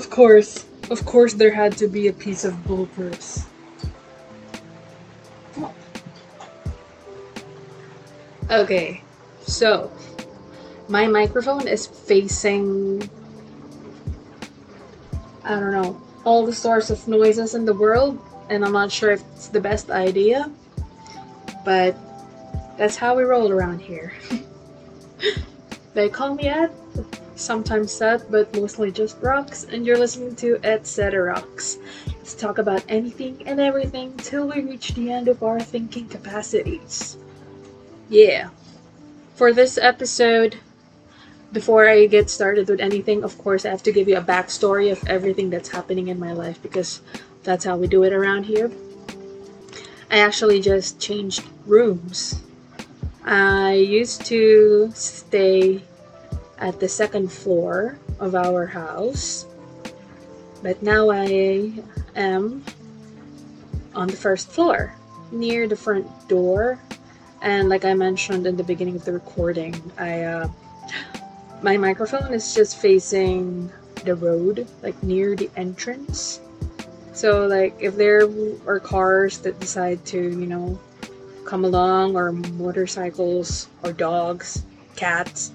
Of course. Of course there had to be a piece of bloopers. Okay, so my microphone is facing I don't know all the sorts of noises in the world, and I'm not sure if it's the best idea, but that's how we roll around here. they call me Ed, sometimes Seth, but mostly just Rocks, and you're listening to Said Rocks. Let's talk about anything and everything till we reach the end of our thinking capacities. Yeah. For this episode, before I get started with anything, of course, I have to give you a backstory of everything that's happening in my life because that's how we do it around here. I actually just changed rooms. I used to stay at the second floor of our house, but now I am on the first floor near the front door and like I mentioned in the beginning of the recording, I uh, my microphone is just facing the road, like near the entrance. So like if there are cars that decide to, you know, come along or motorcycles or dogs, cats,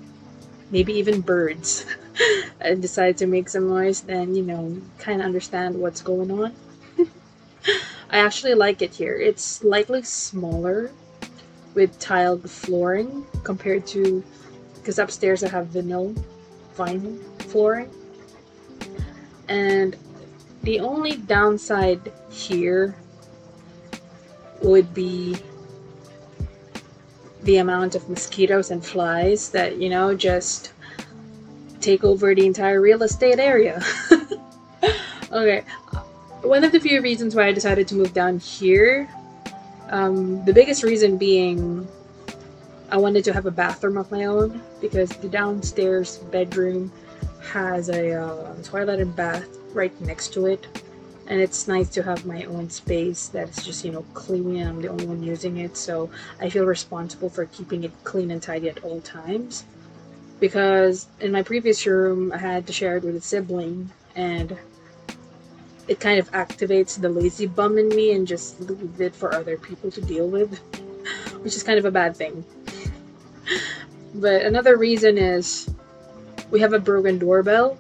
maybe even birds and decide to make some noise, then you know, kind of understand what's going on. I actually like it here. It's slightly smaller with tiled flooring compared to because upstairs I have vinyl vinyl flooring. And the only downside here would be the amount of mosquitoes and flies that, you know, just take over the entire real estate area. okay. One of the few reasons why I decided to move down here um, the biggest reason being I wanted to have a bathroom of my own because the downstairs bedroom has a uh, toilet and bath right next to it. And it's nice to have my own space that's just, you know, clean and I'm the only one using it. So I feel responsible for keeping it clean and tidy at all times. Because in my previous room, I had to share it with a sibling and it kind of activates the lazy bum in me and just leave it for other people to deal with, which is kind of a bad thing. but another reason is we have a broken doorbell,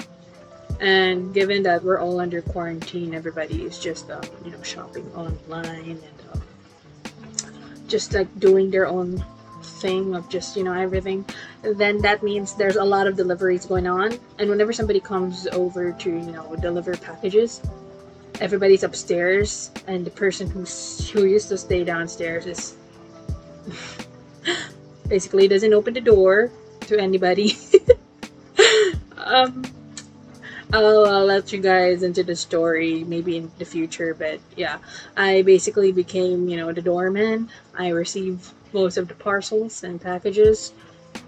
and given that we're all under quarantine, everybody is just um, you know shopping online and um, just like doing their own thing of just you know everything then that means there's a lot of deliveries going on. And whenever somebody comes over to you know deliver packages everybody's upstairs and the person who's who used to stay downstairs is basically doesn't open the door to anybody. Um I'll, I'll let you guys into the story maybe in the future but yeah i basically became you know the doorman i receive most of the parcels and packages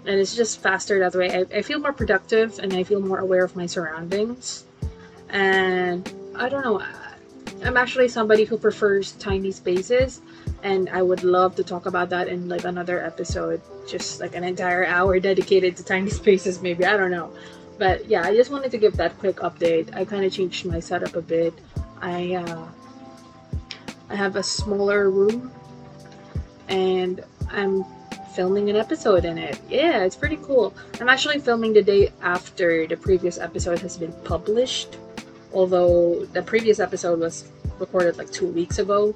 and it's just faster that way I, I feel more productive and i feel more aware of my surroundings and I don't know. I'm actually somebody who prefers tiny spaces, and I would love to talk about that in like another episode, just like an entire hour dedicated to tiny spaces, maybe. I don't know. But yeah, I just wanted to give that quick update. I kind of changed my setup a bit. I uh, I have a smaller room, and I'm filming an episode in it. Yeah, it's pretty cool. I'm actually filming the day after the previous episode has been published although the previous episode was recorded like two weeks ago.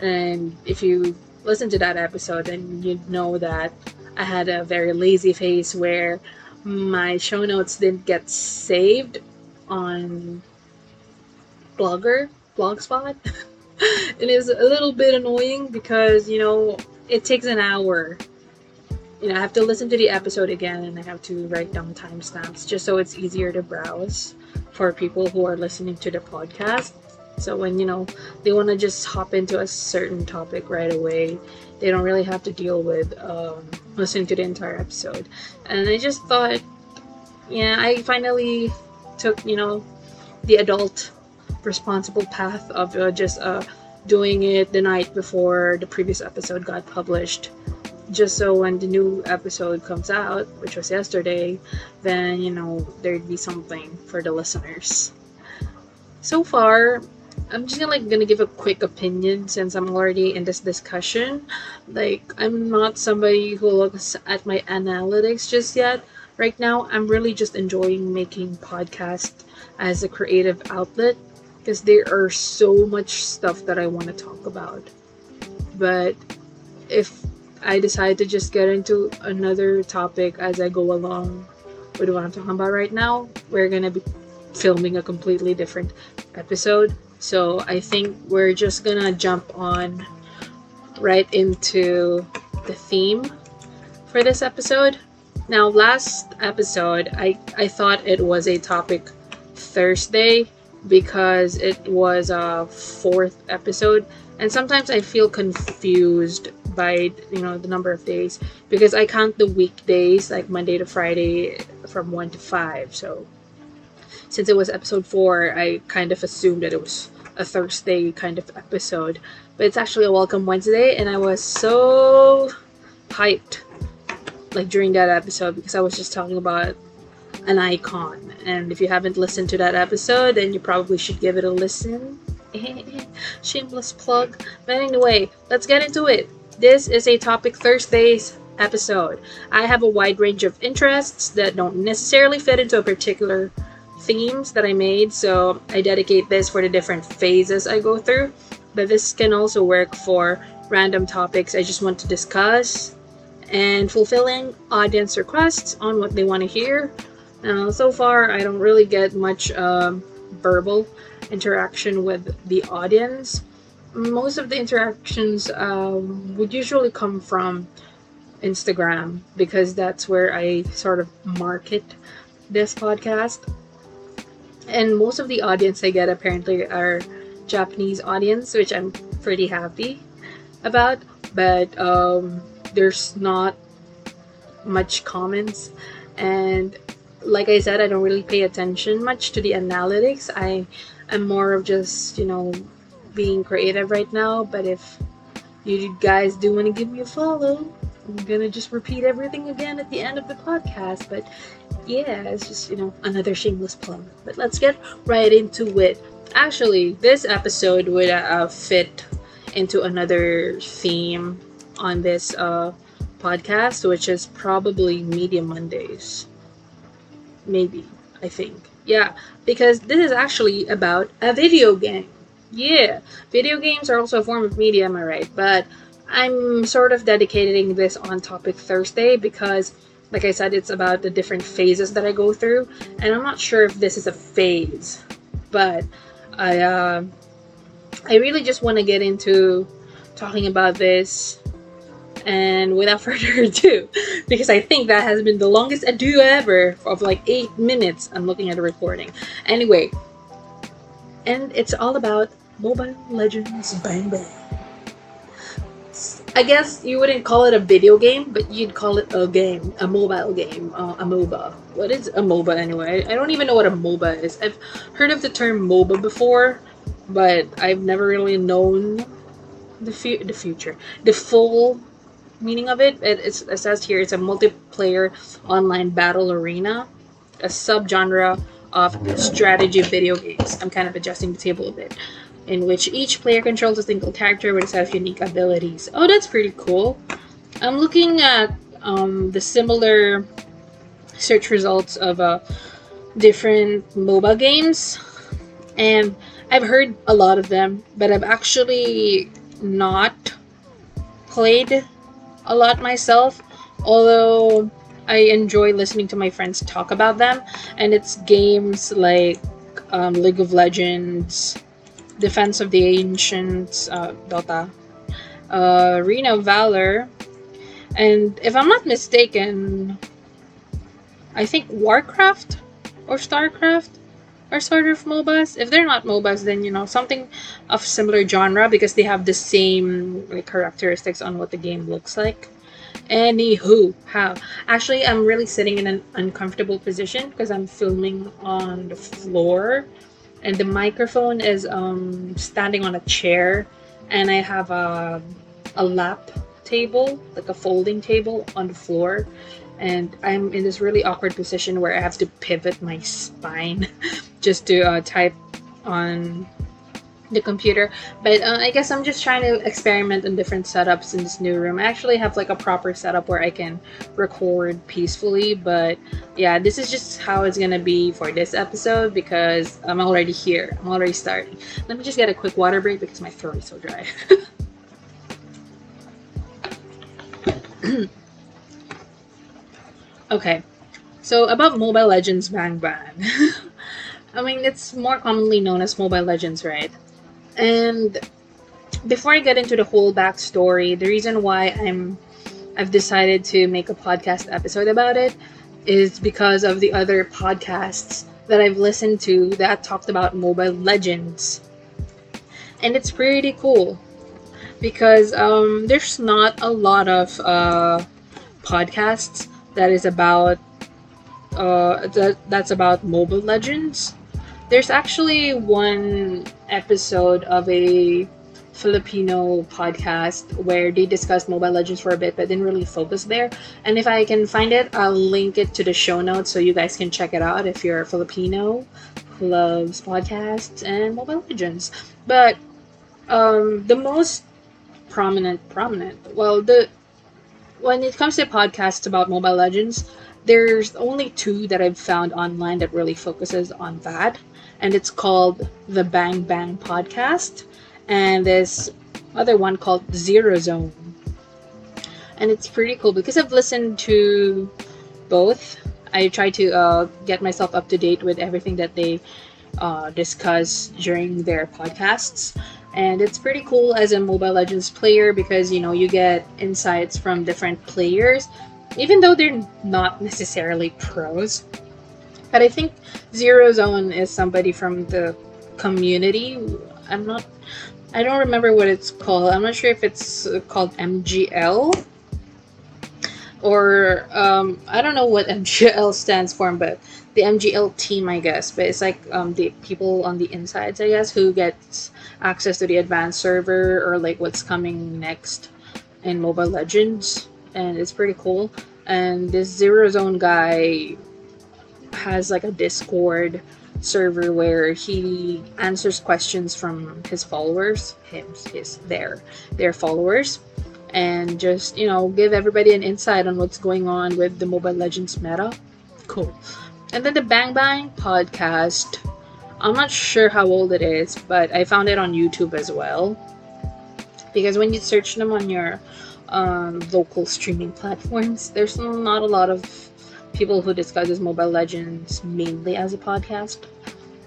And if you listen to that episode, then you know that I had a very lazy face where my show notes didn't get saved on Blogger, Blogspot. it is a little bit annoying because, you know, it takes an hour. You know, I have to listen to the episode again and I have to write down timestamps just so it's easier to browse for people who are listening to the podcast. So when you know they want to just hop into a certain topic right away, they don't really have to deal with um, listening to the entire episode. And I just thought, yeah, I finally took you know the adult responsible path of uh, just uh, doing it the night before the previous episode got published just so when the new episode comes out, which was yesterday, then you know there'd be something for the listeners. so far, I'm just gonna like gonna give a quick opinion since I'm already in this discussion. Like I'm not somebody who looks at my analytics just yet. Right now, I'm really just enjoying making podcast as a creative outlet because there are so much stuff that I want to talk about. But if I decide to just get into another topic as I go along with what I'm talking about right now, we're gonna be filming a completely different episode. So I think we're just gonna jump on right into the theme for this episode. Now, last episode, I, I thought it was a topic Thursday because it was a fourth episode, and sometimes I feel confused by you know the number of days because I count the weekdays like Monday to Friday from one to five. So since it was episode four, I kind of assumed that it was a Thursday kind of episode. But it's actually a Welcome Wednesday, and I was so hyped like during that episode because I was just talking about an icon. And if you haven't listened to that episode, then you probably should give it a listen. Shameless plug. But anyway, let's get into it. This is a Topic Thursdays episode. I have a wide range of interests that don't necessarily fit into a particular themes that I made, so I dedicate this for the different phases I go through. But this can also work for random topics I just want to discuss and fulfilling audience requests on what they want to hear. Now, so far, I don't really get much um, verbal interaction with the audience. Most of the interactions um, would usually come from Instagram because that's where I sort of market this podcast and most of the audience I get apparently are Japanese audience, which I'm pretty happy about. But um, there's not much comments, and like I said, I don't really pay attention much to the analytics. I am more of just you know being creative right now. But if you guys do want to give me a follow, I'm gonna just repeat everything again at the end of the podcast. But yeah, it's just, you know, another shameless plug. But let's get right into it. Actually, this episode would uh, fit into another theme on this uh, podcast, which is probably Media Mondays. Maybe, I think. Yeah, because this is actually about a video game. Yeah, video games are also a form of media, am I right? But I'm sort of dedicating this on Topic Thursday because like I said, it's about the different phases that I go through, and I'm not sure if this is a phase, but I uh, I really just want to get into talking about this, and without further ado, because I think that has been the longest ado ever of like eight minutes. I'm looking at the recording. Anyway, and it's all about Mobile Legends Bang Bang. I guess you wouldn't call it a video game, but you'd call it a game, a mobile game, uh, a MOBA. What is a MOBA anyway? I don't even know what a MOBA is. I've heard of the term MOBA before, but I've never really known the fu- the future, the full meaning of it. it it says here it's a multiplayer online battle arena, a subgenre of strategy video games. I'm kind of adjusting the table a bit in which each player controls a single character with a set of unique abilities. Oh, that's pretty cool. I'm looking at um, the similar search results of uh, different MOBA games, and I've heard a lot of them, but I've actually not played a lot myself, although I enjoy listening to my friends talk about them, and it's games like um, League of Legends, Defense of the Ancients, uh, Dota, uh, Valor, and if I'm not mistaken, I think Warcraft or Starcraft are sort of MOBAs. If they're not MOBAs, then you know something of similar genre because they have the same like, characteristics on what the game looks like. Anywho, how actually I'm really sitting in an uncomfortable position because I'm filming on the floor and the microphone is um, standing on a chair and i have a, a lap table like a folding table on the floor and i'm in this really awkward position where i have to pivot my spine just to uh, type on the computer. But uh, I guess I'm just trying to experiment on different setups in this new room. I actually have like a proper setup where I can record peacefully. But yeah, this is just how it's gonna be for this episode because I'm already here. I'm already starting. Let me just get a quick water break because my throat is so dry. okay, so about Mobile Legends Bang Bang. I mean, it's more commonly known as Mobile Legends, right? And before I get into the whole backstory, the reason why I'm I've decided to make a podcast episode about it is because of the other podcasts that I've listened to that talked about Mobile Legends. And it's pretty cool because um, there's not a lot of uh, podcasts that is about uh, that, that's about Mobile Legends. There's actually one episode of a Filipino podcast where they discussed Mobile Legends for a bit, but didn't really focus there. And if I can find it, I'll link it to the show notes so you guys can check it out if you're a Filipino who loves podcasts and Mobile Legends. But um, the most prominent, prominent, well, the when it comes to podcasts about Mobile Legends, there's only two that I've found online that really focuses on that and it's called the Bang Bang Podcast, and this other one called Zero Zone. And it's pretty cool because I've listened to both. I try to uh, get myself up to date with everything that they uh, discuss during their podcasts. And it's pretty cool as a Mobile Legends player because you know you get insights from different players, even though they're not necessarily pros but I think Zero Zone is somebody from the community. I'm not. I don't remember what it's called. I'm not sure if it's called MGL or um, I don't know what MGL stands for, but the MGL team, I guess. But it's like um, the people on the insides, I guess, who gets access to the advanced server or like what's coming next in Mobile Legends, and it's pretty cool. And this Zero Zone guy has like a Discord server where he answers questions from his followers, him, his, their, their followers, and just you know give everybody an insight on what's going on with the Mobile Legends meta. Cool. And then the Bang Bang podcast. I'm not sure how old it is, but I found it on YouTube as well. Because when you search them on your um, local streaming platforms, there's not a lot of people who discusses Mobile Legends mainly as a podcast.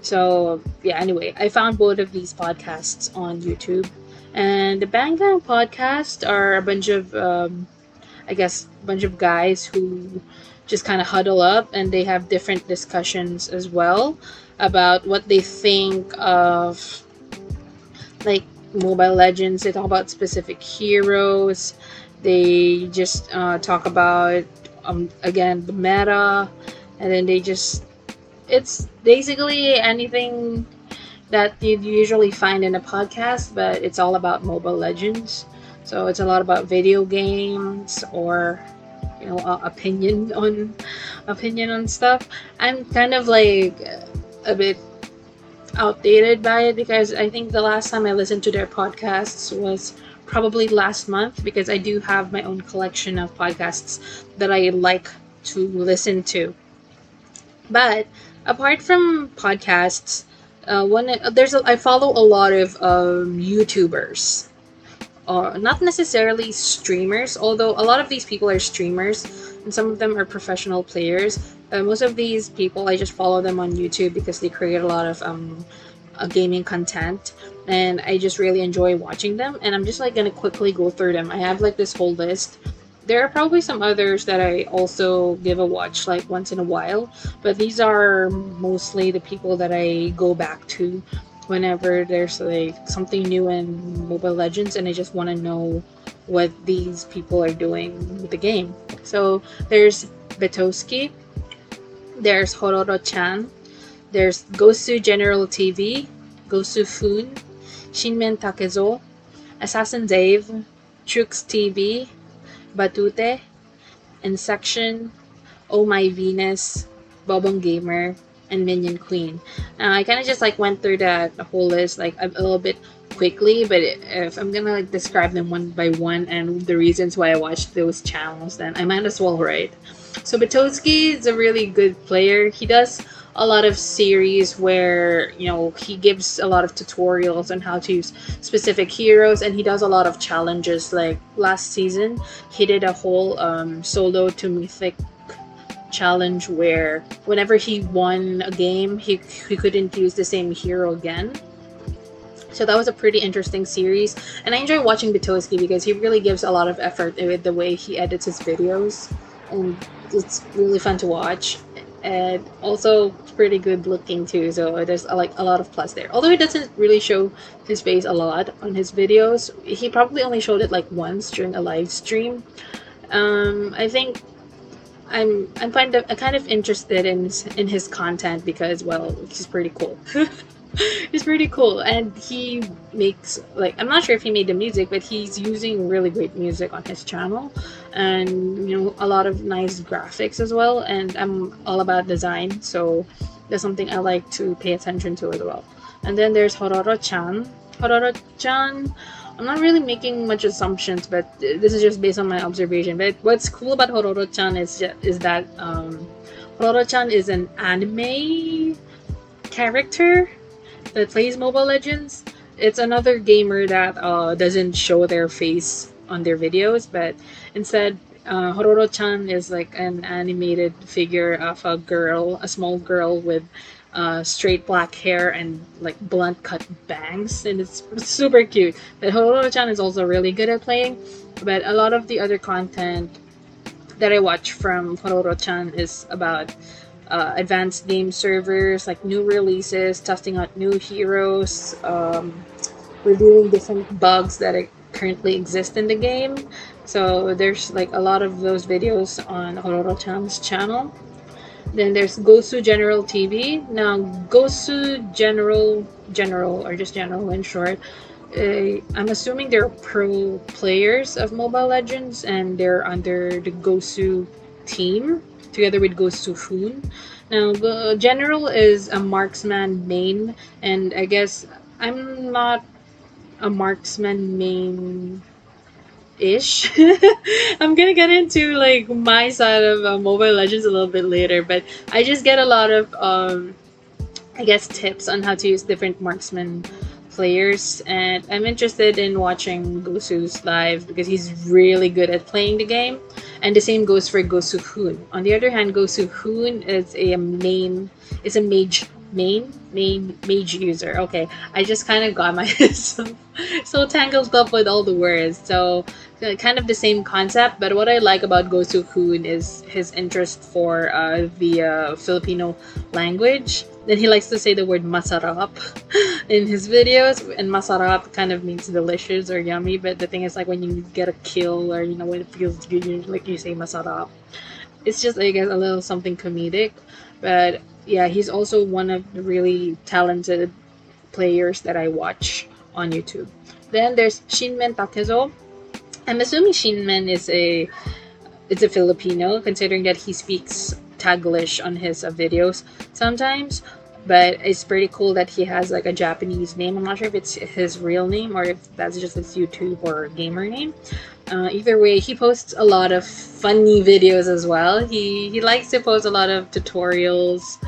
So yeah, anyway, I found both of these podcasts on YouTube, and the Bang Bang podcast are a bunch of, um, I guess, a bunch of guys who just kind of huddle up and they have different discussions as well about what they think of like Mobile Legends. They talk about specific heroes. They just uh, talk about um, again the meta and then they just it's basically anything that you'd usually find in a podcast but it's all about mobile legends so it's a lot about video games or you know uh, opinion on opinion on stuff i'm kind of like a bit outdated by it because i think the last time i listened to their podcasts was probably last month because I do have my own collection of podcasts that I like to listen to. But apart from podcasts, uh, one there's a, I follow a lot of um, YouTubers, uh, not necessarily streamers. Although a lot of these people are streamers, and some of them are professional players. Uh, most of these people, I just follow them on YouTube because they create a lot of um, uh, gaming content and I just really enjoy watching them. And I'm just like gonna quickly go through them. I have like this whole list. There are probably some others that I also give a watch like once in a while, but these are mostly the people that I go back to whenever there's like something new in Mobile Legends and I just want to know what these people are doing with the game. So there's Betoski, there's Hororo Chan, there's Gosu General TV, Gosu Hoon, Shinmen Takezo, Assassin Dave, Chooks TV, Batute, Insection, Oh My Venus, Bobong Gamer, and Minion Queen. Uh, I kind of just like went through that whole list like a little bit quickly, but if I'm gonna like describe them one by one and the reasons why I watched those channels, then I might as well, right? So Batoski is a really good player. He does a lot of series where you know he gives a lot of tutorials on how to use specific heroes and he does a lot of challenges like last season he did a whole um, solo to mythic challenge where whenever he won a game he, he couldn't use the same hero again. So that was a pretty interesting series. And i enjoy watching Bitoski because he really gives a lot of effort with the way he edits his videos. And it's really fun to watch. And also pretty good looking too so there's like a lot of plus there. Although he doesn't really show his face a lot on his videos he probably only showed it like once during a live stream. Um, i think i'm i'm kind of, I'm kind of interested in in his content because well he's pretty cool. He's pretty cool. And he makes like i'm not sure if he made the music but he's using really great music on his channel and you know a lot of nice graphics as well. And i'm all about design so that's something i like to pay attention to as well. And then there's hororo-chan. Hororo-chan i'm not really making much assumptions but this is just based on my observation but what's cool about hororo-chan is is that um hororo-chan is an anime character that plays Mobile Legends. It's another gamer that uh, doesn't show their face on their videos, but instead, uh, Hororo-chan is like an animated figure of a girl, a small girl with uh, straight black hair and like blunt cut bangs, and it's super cute. But Hororo-chan is also really good at playing, but a lot of the other content that I watch from Hororo-chan is about uh, advanced game servers, like new releases, testing out new heroes, um, reviewing different bugs that currently exist in the game. So there's like a lot of those videos on Hororo-chan's channel. Then there's Gosu General TV. Now Gosu General, General or just General in short, uh, I'm assuming they're pro players of Mobile Legends and they're under the Gosu team together with Gosu Hoon. Now, General is a marksman main, and I guess I'm not a marksman main ish. I'm gonna get into like my side of uh, Mobile Legends a little bit later, but I just get a lot of um, I guess tips on how to use different marksman players and I'm interested in watching Gosu's live because he's really good at playing the game and the same goes for Gosu Hoon. On the other hand, Gosu Hoon is a main is a mage main main mage user. Okay, I just kind of got myself so tangled up with all the words. So kind of the same concept, but what I like about Gosu Hoon is his interest for uh, the uh, Filipino language then he likes to say the word masarap in his videos, and masarap kind of means delicious or yummy. But the thing is, like when you get a kill or you know when it feels good, you, like you say masarap. It's just I guess a little something comedic, but yeah, he's also one of the really talented players that I watch on YouTube. Then there's Shinmen Takezo. I'm assuming Shinmen is a it's a Filipino, considering that he speaks Taglish on his uh, videos sometimes. But it's pretty cool that he has like a Japanese name. I'm not sure if it's his real name or if that's just his YouTube or gamer name. Uh, either way, he posts a lot of funny videos as well. He he likes to post a lot of tutorials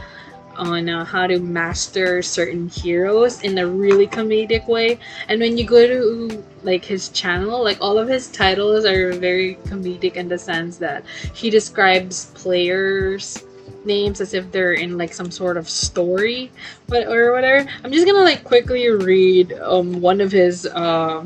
on uh, how to master certain heroes in a really comedic way. And when you go to like his channel, like all of his titles are very comedic in the sense that he describes players names as if they're in like some sort of story but or whatever i'm just gonna like quickly read um one of his uh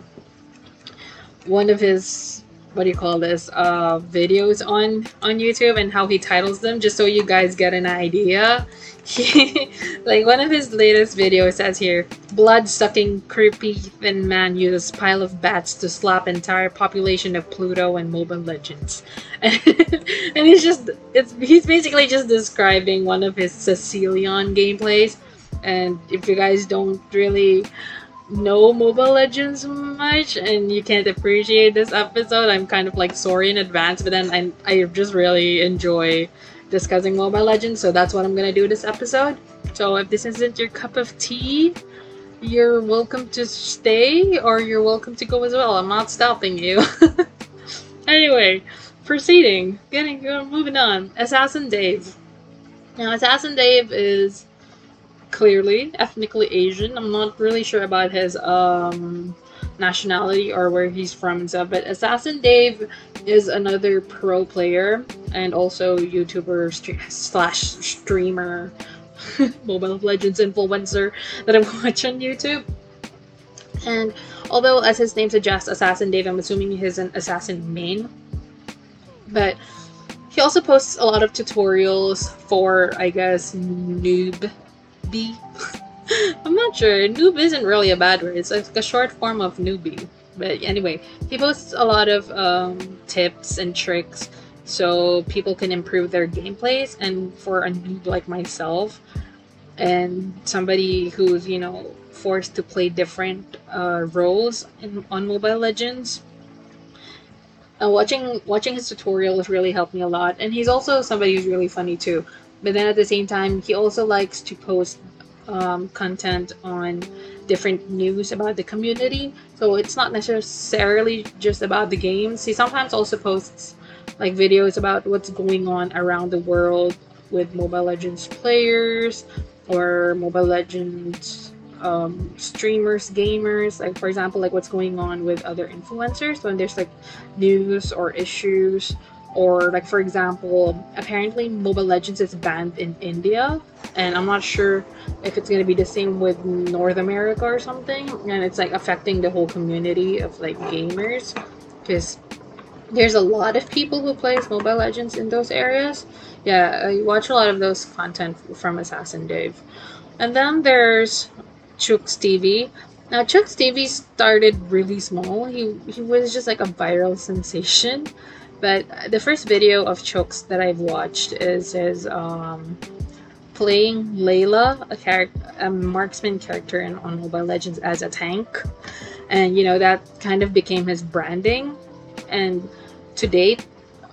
one of his what do you call this uh videos on on youtube and how he titles them just so you guys get an idea like one of his latest videos says here, blood-sucking creepy thin man uses pile of bats to slap entire population of Pluto and Mobile Legends. and he's just, it's he's basically just describing one of his Cecilion gameplays. And if you guys don't really know Mobile Legends much and you can't appreciate this episode, I'm kind of like sorry in advance, but then I, I just really enjoy discussing Mobile Legends. So that's what I'm gonna do this episode. So if this isn't your cup of tea, you're welcome to stay or you're welcome to go as well. I'm not stopping you. anyway, proceeding, getting moving on. Assassin Dave. Now, Assassin Dave is clearly ethnically Asian. I'm not really sure about his um, nationality or where he's from and stuff, but Assassin Dave is another pro player and also YouTuber slash streamer, Mobile Legends influencer that I watch on YouTube. And although, as his name suggests, Assassin Dave, I'm assuming he's an assassin main. But he also posts a lot of tutorials for, I guess, noob B. I'm not sure. Noob isn't really a bad word. It's like a short form of newbie. But anyway, he posts a lot of um, tips and tricks so people can improve their gameplays. And for a noob like myself, and somebody who's you know forced to play different uh, roles in, on Mobile Legends, uh, watching watching his tutorials really helped me a lot. And he's also somebody who's really funny too. But then at the same time, he also likes to post um, content on different news about the community. So it's not necessarily just about the games. He sometimes also posts like videos about what's going on around the world with Mobile Legends players or Mobile Legends um, streamers, gamers. Like for example, like what's going on with other influencers when there's like news or issues or like for example apparently mobile legends is banned in india and i'm not sure if it's going to be the same with north america or something and it's like affecting the whole community of like gamers because there's a lot of people who plays mobile legends in those areas. Yeah i watch a lot of those content from assassin dave. And then there's Chooks TV now Chooks TV started really small. He he was just like a viral sensation but the first video of Chooks that I've watched is his um, playing Layla, a character, a marksman character in on Mobile Legends as a tank, and you know that kind of became his branding. And to date,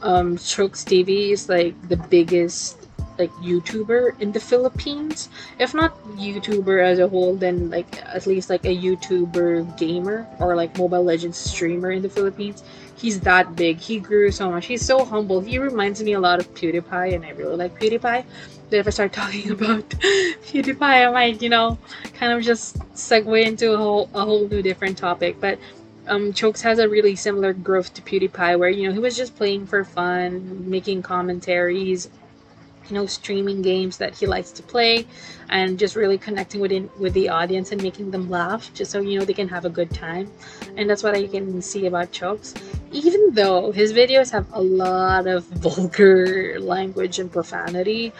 um, TV is like the biggest like YouTuber in the Philippines. If not YouTuber as a whole, then like at least like a YouTuber gamer or like Mobile Legends streamer in the Philippines. He's that big. He grew so much. He's so humble. He reminds me a lot of PewDiePie, and I really like PewDiePie. But if I start talking about PewDiePie, I might, you know, kind of just segue into a whole a whole new different topic. But um, Chooks has a really similar growth to PewDiePie, where you know he was just playing for fun, making commentaries, you know streaming games that he likes to play and just really connecting with in, with the audience and making them laugh just so you know they can have a good time. And that's what i can see about chooks even though his videos have a lot of vulgar language and profanity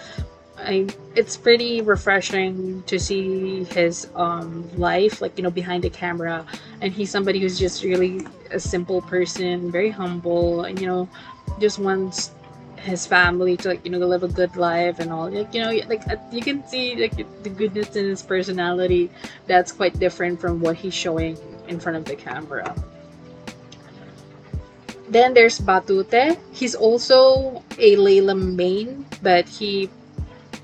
I, it's pretty refreshing to see his um, life, like you know, behind the camera, and he's somebody who's just really a simple person, very humble, and you know, just wants his family to like you know live a good life and all like you know like uh, you can see like the goodness in his personality that's quite different from what he's showing in front of the camera then there's Batute. He's also a Layla main, but he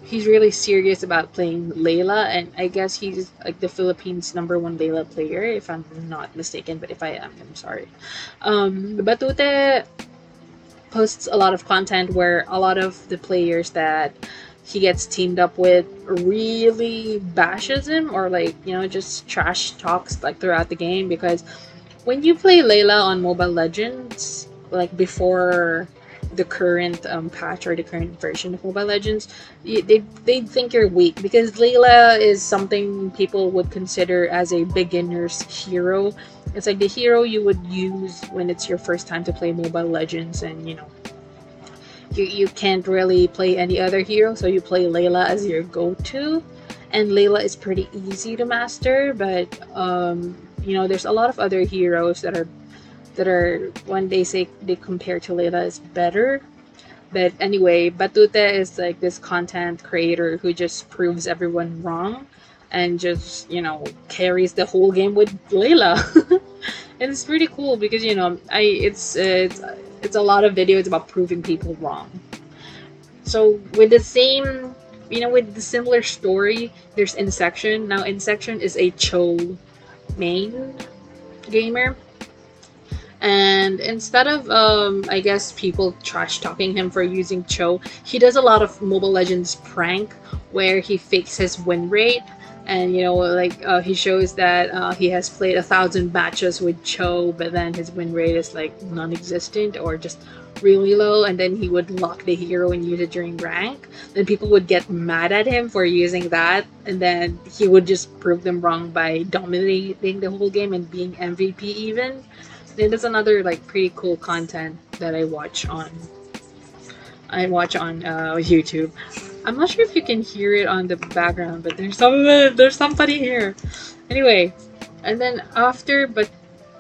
he's really serious about playing Layla, and I guess he's like the Philippines' number one Layla player, if I'm not mistaken. But if I am, I'm sorry. Um, Batute posts a lot of content where a lot of the players that he gets teamed up with really bashes him or like you know just trash talks like throughout the game because when you play Layla on Mobile Legends like before the current um, patch or the current version of Mobile Legends, they they think you're weak because Layla is something people would consider as a beginner's hero. It's like the hero you would use when it's your first time to play Mobile Legends, and you know, you you can't really play any other hero, so you play Layla as your go-to. And Layla is pretty easy to master, but um, you know, there's a lot of other heroes that are that are when they say they compare to Layla is better. But anyway, Batute is like this content creator who just proves everyone wrong and just, you know, carries the whole game with Layla. and it's pretty cool because, you know, I it's it's it's a lot of videos about proving people wrong. so with the same you know with the similar story there's insection now insection is a Chou main gamer and instead of um i guess people trash talking him for using Chou he does a lot of mobile legends prank where he fakes his win rate and you know like uh, he shows that uh, he has played a thousand matches with Chou but then his win rate is like non-existent or just really low. And then he would lock the hero and use it during rank. Then people would get mad at him for using that. And then he would just prove them wrong by dominating the whole game and being mvp even. Then there's another like pretty cool content that i watch on i watch on uh, youtube i'm not sure if you can hear it on the background but there's some there's somebody here anyway and then after but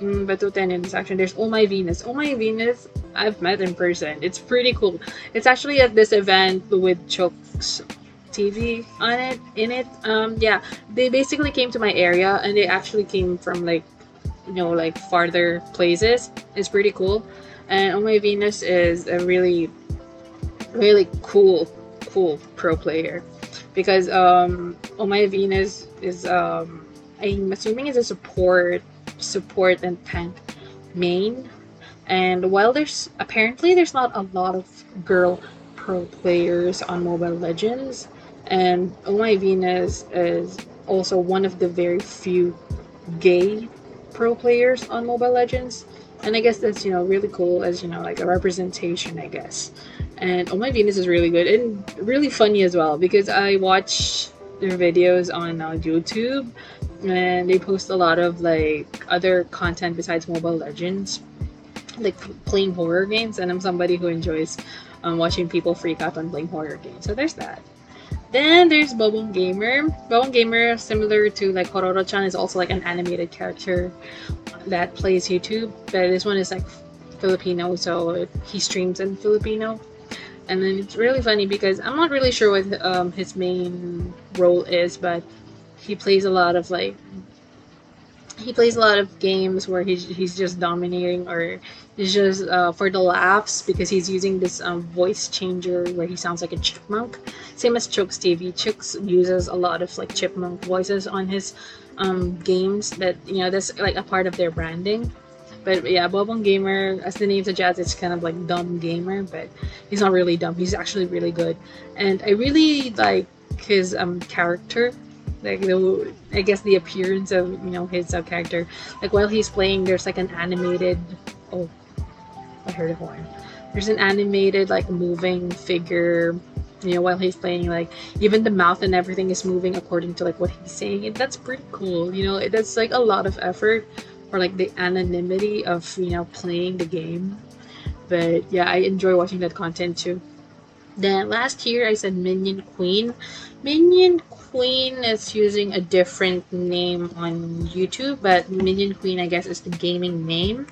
mm, Batuten in this action, there's Oh My Venus. Oh My Venus I've met in person. It's pretty cool. It's actually at this event with Chooks TV on it in it. Um yeah, they basically came to my area and they actually came from like you know like farther places. It's pretty cool. And Oh My Venus is a really really cool cool pro player because um My Venus is um I'm assuming is a support support and tank main and while there's apparently there's not a lot of girl pro players on Mobile Legends, and My Venus is also one of the very few gay pro players on Mobile Legends. And I guess that's you know really cool as you know like a representation, I guess. And Oh My Venus is really good and really funny as well because I watch their videos on uh, YouTube and they post a lot of like other content besides Mobile Legends like playing horror games, and I'm somebody who enjoys um, watching people freak out on playing horror games. So there's that. Then there's Bobong Gamer. Bobong Gamer, similar to like Hororo-chan, is also like an animated character that plays YouTube. But this one is like Filipino, so he streams in Filipino. And then it's really funny because I'm not really sure what um, his main role is, but he plays a lot of like he plays a lot of games where he's he's just dominating or he's just uh, for the laughs because he's using this um, voice changer where he sounds like a chipmunk. Same as Chooks TV. Chooks uses a lot of like chipmunk voices on his um, games that you know that's like a part of their branding. But yeah, Bobong Gamer, as the name suggests, it's kind of like dumb gamer, but he's not really dumb. He's actually really good, and I really like his um character like the I guess the appearance of you know his character. Like while he's playing, there's like an animated. Oh, I heard a horn. There's an animated like moving figure. You know, while he's playing, like even the mouth and everything is moving according to like what he's saying. And that's pretty cool. You know, that's like a lot of effort for like the anonymity of you know playing the game. But yeah, I enjoy watching that content too. Then last year I said Minion Queen. Minion Queen is using a different name on YouTube, but Minion Queen, I guess, is the gaming name.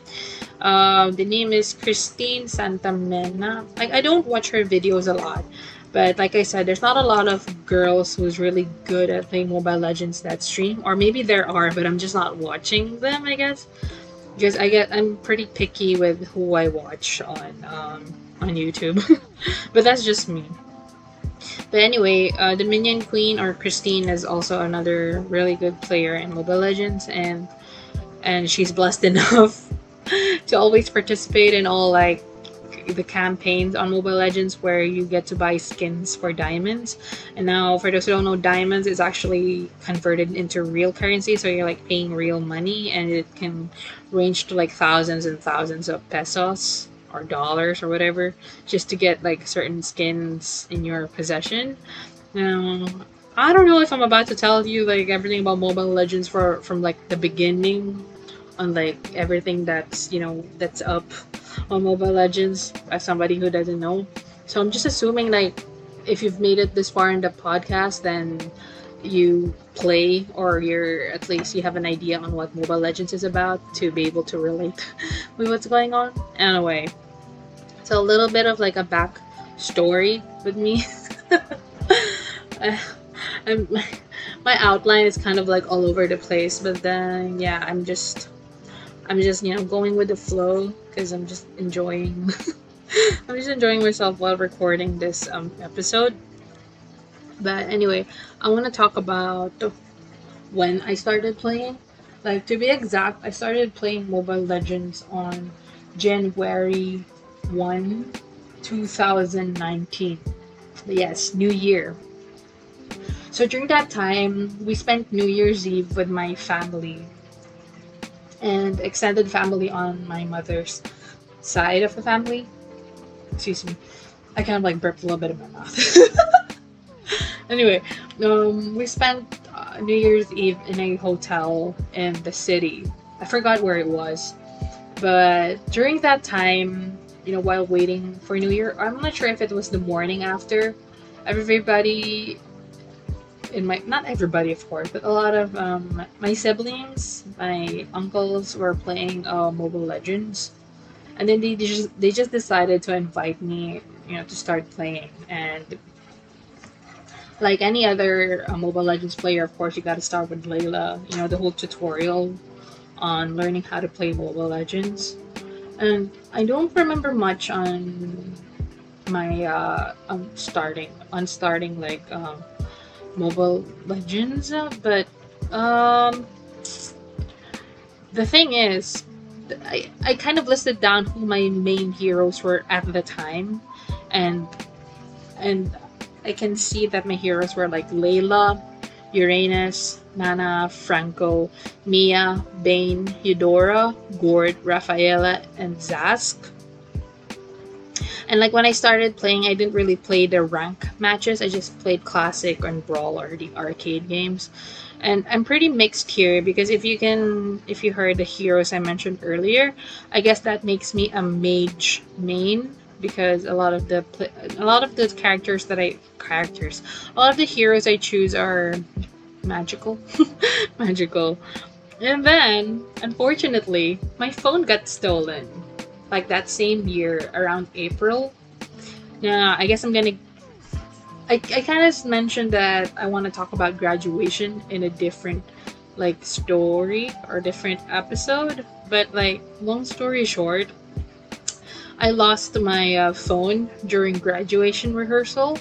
Uh, the name is Christine Santamena. Like, I don't watch her videos a lot, but like I said, there's not a lot of girls who's really good at playing Mobile Legends that stream, or maybe there are, but I'm just not watching them. I guess because I get I'm pretty picky with who I watch on um, on YouTube, but that's just me. But anyway, uh, the Minion Queen or Christine is also another really good player in Mobile Legends, and and she's blessed enough to always participate in all like the campaigns on Mobile Legends where you get to buy skins for diamonds. And now, for those who don't know, diamonds is actually converted into real currency, so you're like paying real money, and it can range to like thousands and thousands of pesos or dollars or whatever just to get like certain skins in your possession. Now, I don't know if I'm about to tell you like everything about Mobile Legends for from like the beginning on like everything that's you know that's up on Mobile Legends as somebody who doesn't know. So I'm just assuming like if you've made it this far in the podcast then you play or you're at least you have an idea on what Mobile Legends is about to be able to relate with what's going on. Anyway, so a little bit of like a back story with me. I'm, my outline is kind of like all over the place, but then yeah, I'm just I'm just you know going with the flow because I'm just enjoying I'm just enjoying myself while recording this um, episode. But anyway, I want to talk about when I started playing. Like to be exact, I started playing Mobile Legends on January 1, 2019. Yes, New Year. So during that time, we spent New Year's Eve with my family and extended family on my mother's side of the family. Excuse me. I kind of like burped a little bit in my mouth. anyway, um, we spent uh, New Year's Eve in a hotel in the city. I forgot where it was. But during that time, you know, while waiting for New Year, I'm not sure if it was the morning after, everybody in my not everybody of course but a lot of um, my siblings my uncles were playing uh, mobile legends. And then they just they just decided to invite me you know to start playing. And like any other uh, mobile legends player of course you got to start with layla you know the whole tutorial on learning how to play mobile legends. And i don't remember much on my uh um starting on starting like um Mobile Legends, but um, the thing is, I, I kind of listed down who my main heroes were at the time, and and I can see that my heroes were like Layla, Uranus, Nana, Franco, Mia, Bane, Eudora, Gord, Rafaela, and Zask. And like when I started playing, I didn't really play the rank matches. I just played classic and brawl or the arcade games. And I'm pretty mixed here because if you can, if you heard the heroes I mentioned earlier, I guess that makes me a mage main because a lot of the a lot of the characters that I characters, a lot of the heroes I choose are magical, magical. And then, unfortunately, my phone got stolen like that same year around April. Now, I guess I'm gonna. I, I kind of mentioned that I want to talk about graduation in a different like story or different episode, but like long story short, I lost my uh, phone during graduation rehearsal,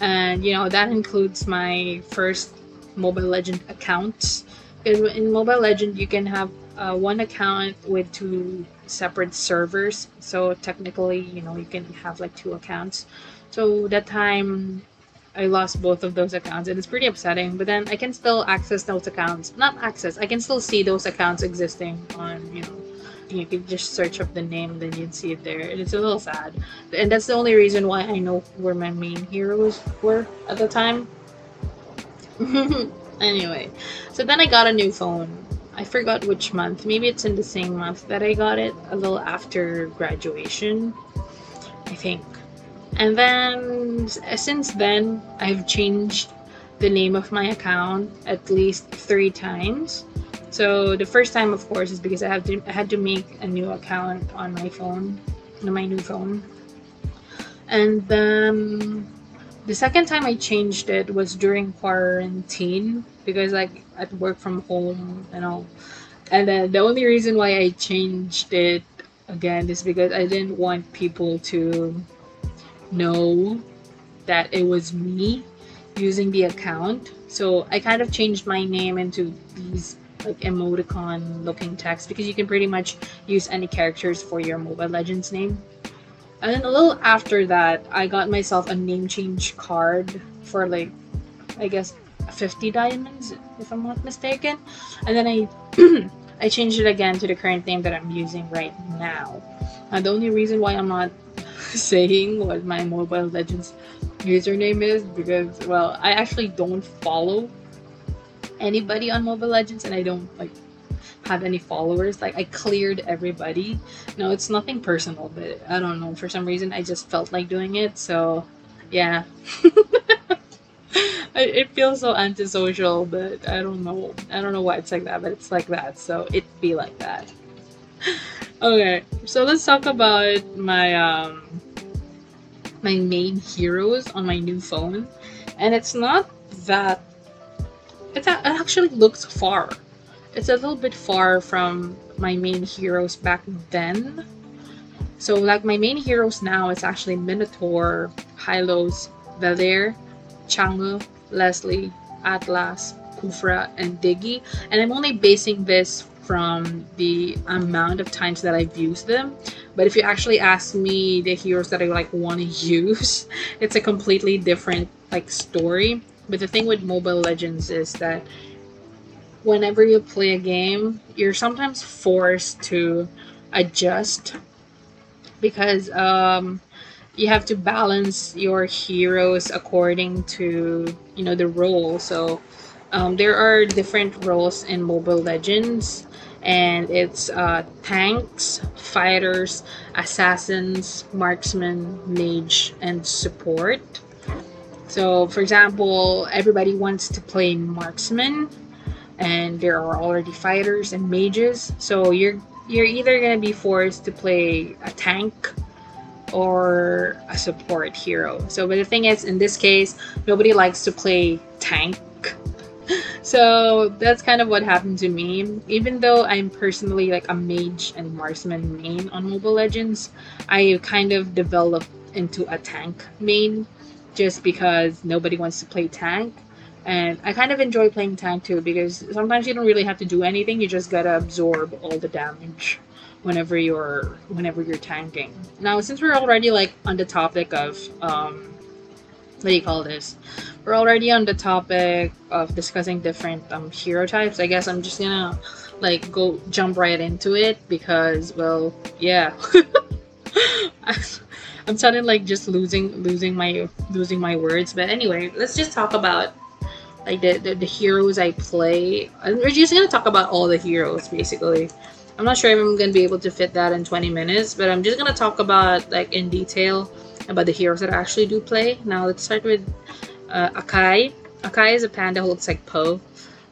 and you know that includes my first Mobile Legend account. Because in Mobile Legend, you can have uh, one account with two separate servers. So technically you know you can have like two accounts. So that time I lost both of those accounts and it's pretty upsetting but then I can still access those accounts. Not access I can still see those accounts existing on you know you can just search up the name then you'd see it there and it's a little sad. And that's the only reason why I know where my main heroes were at the time. Anyway so then I got a new phone I forgot which month. Maybe it's in the same month that I got it, a little after graduation, I think. And then since then, I've changed the name of my account at least three times. So the first time, of course, is because I have to I had to make a new account on my phone, on my new phone, and then the second time I changed it was during quarantine because like at work from home and all. And then the only reason why I changed it again is because I didn't want people to know that it was me using the account. So I kind of changed my name into these like emoticon looking text because you can pretty much use any characters for your Mobile Legends name. And then a little after that, I got myself a name change card for like, I guess, 50 diamonds, if I'm not mistaken. And then I, I changed it again to the current name that I'm using right now. And the only reason why I'm not saying what my Mobile Legends username is because, well, I actually don't follow anybody on Mobile Legends and I don't like have any followers. Like I cleared everybody. No, it's nothing personal, but I don't know. For some reason, I just felt like doing it. So, yeah. it feels so antisocial, but I don't know. I don't know why it's like that, but it's like that. So it be like that. okay, so let's talk about my um my main heroes on my new phone, and it's not that. It actually looks far it's a little bit far from my main heroes back then. So like my main heroes now it's actually Minotaur, Hylos, Valir, Chang'e, Leslie, Atlas, Khufra, and Diggy. And I'm only basing this from the amount of times that I've used them. But if you actually ask me the heroes that I like want to use, it's a completely different like story. But the thing with Mobile Legends is that whenever you play a game, you're sometimes forced to adjust because um, you have to balance your heroes according to you know the role. So um, there are different roles in Mobile Legends, and it's uh, tanks, fighters, assassins, marksmen, mage, and support. So, for example, everybody wants to play marksman, and there are already fighters and mages. So you're you're either gonna be forced to play a tank or a support hero. So, but the thing is, in this case, nobody likes to play tank so that's kind of what happened to me. Even though I'm personally like a mage and marksman main on Mobile Legends, I kind of developed into a tank main just because nobody wants to play tank. And I kind of enjoy playing tank too because sometimes you don't really have to do anything, you just gotta absorb all the damage whenever you're whenever you're tanking. Now since we're already like on the topic of um what do you call this? We're already on the topic of discussing different um, hero types. I guess I'm just gonna like go jump right into it because well yeah. I'm suddenly like just losing losing my losing my words. But anyway, let's just talk about like the, the, the heroes I play. We're just gonna talk about all the heroes basically. I'm not sure if I'm gonna be able to fit that in 20 minutes, but I'm just gonna talk about like in detail about the heroes that I actually do play. Now let's start with uh, Akai. Akai is a panda who looks like Po.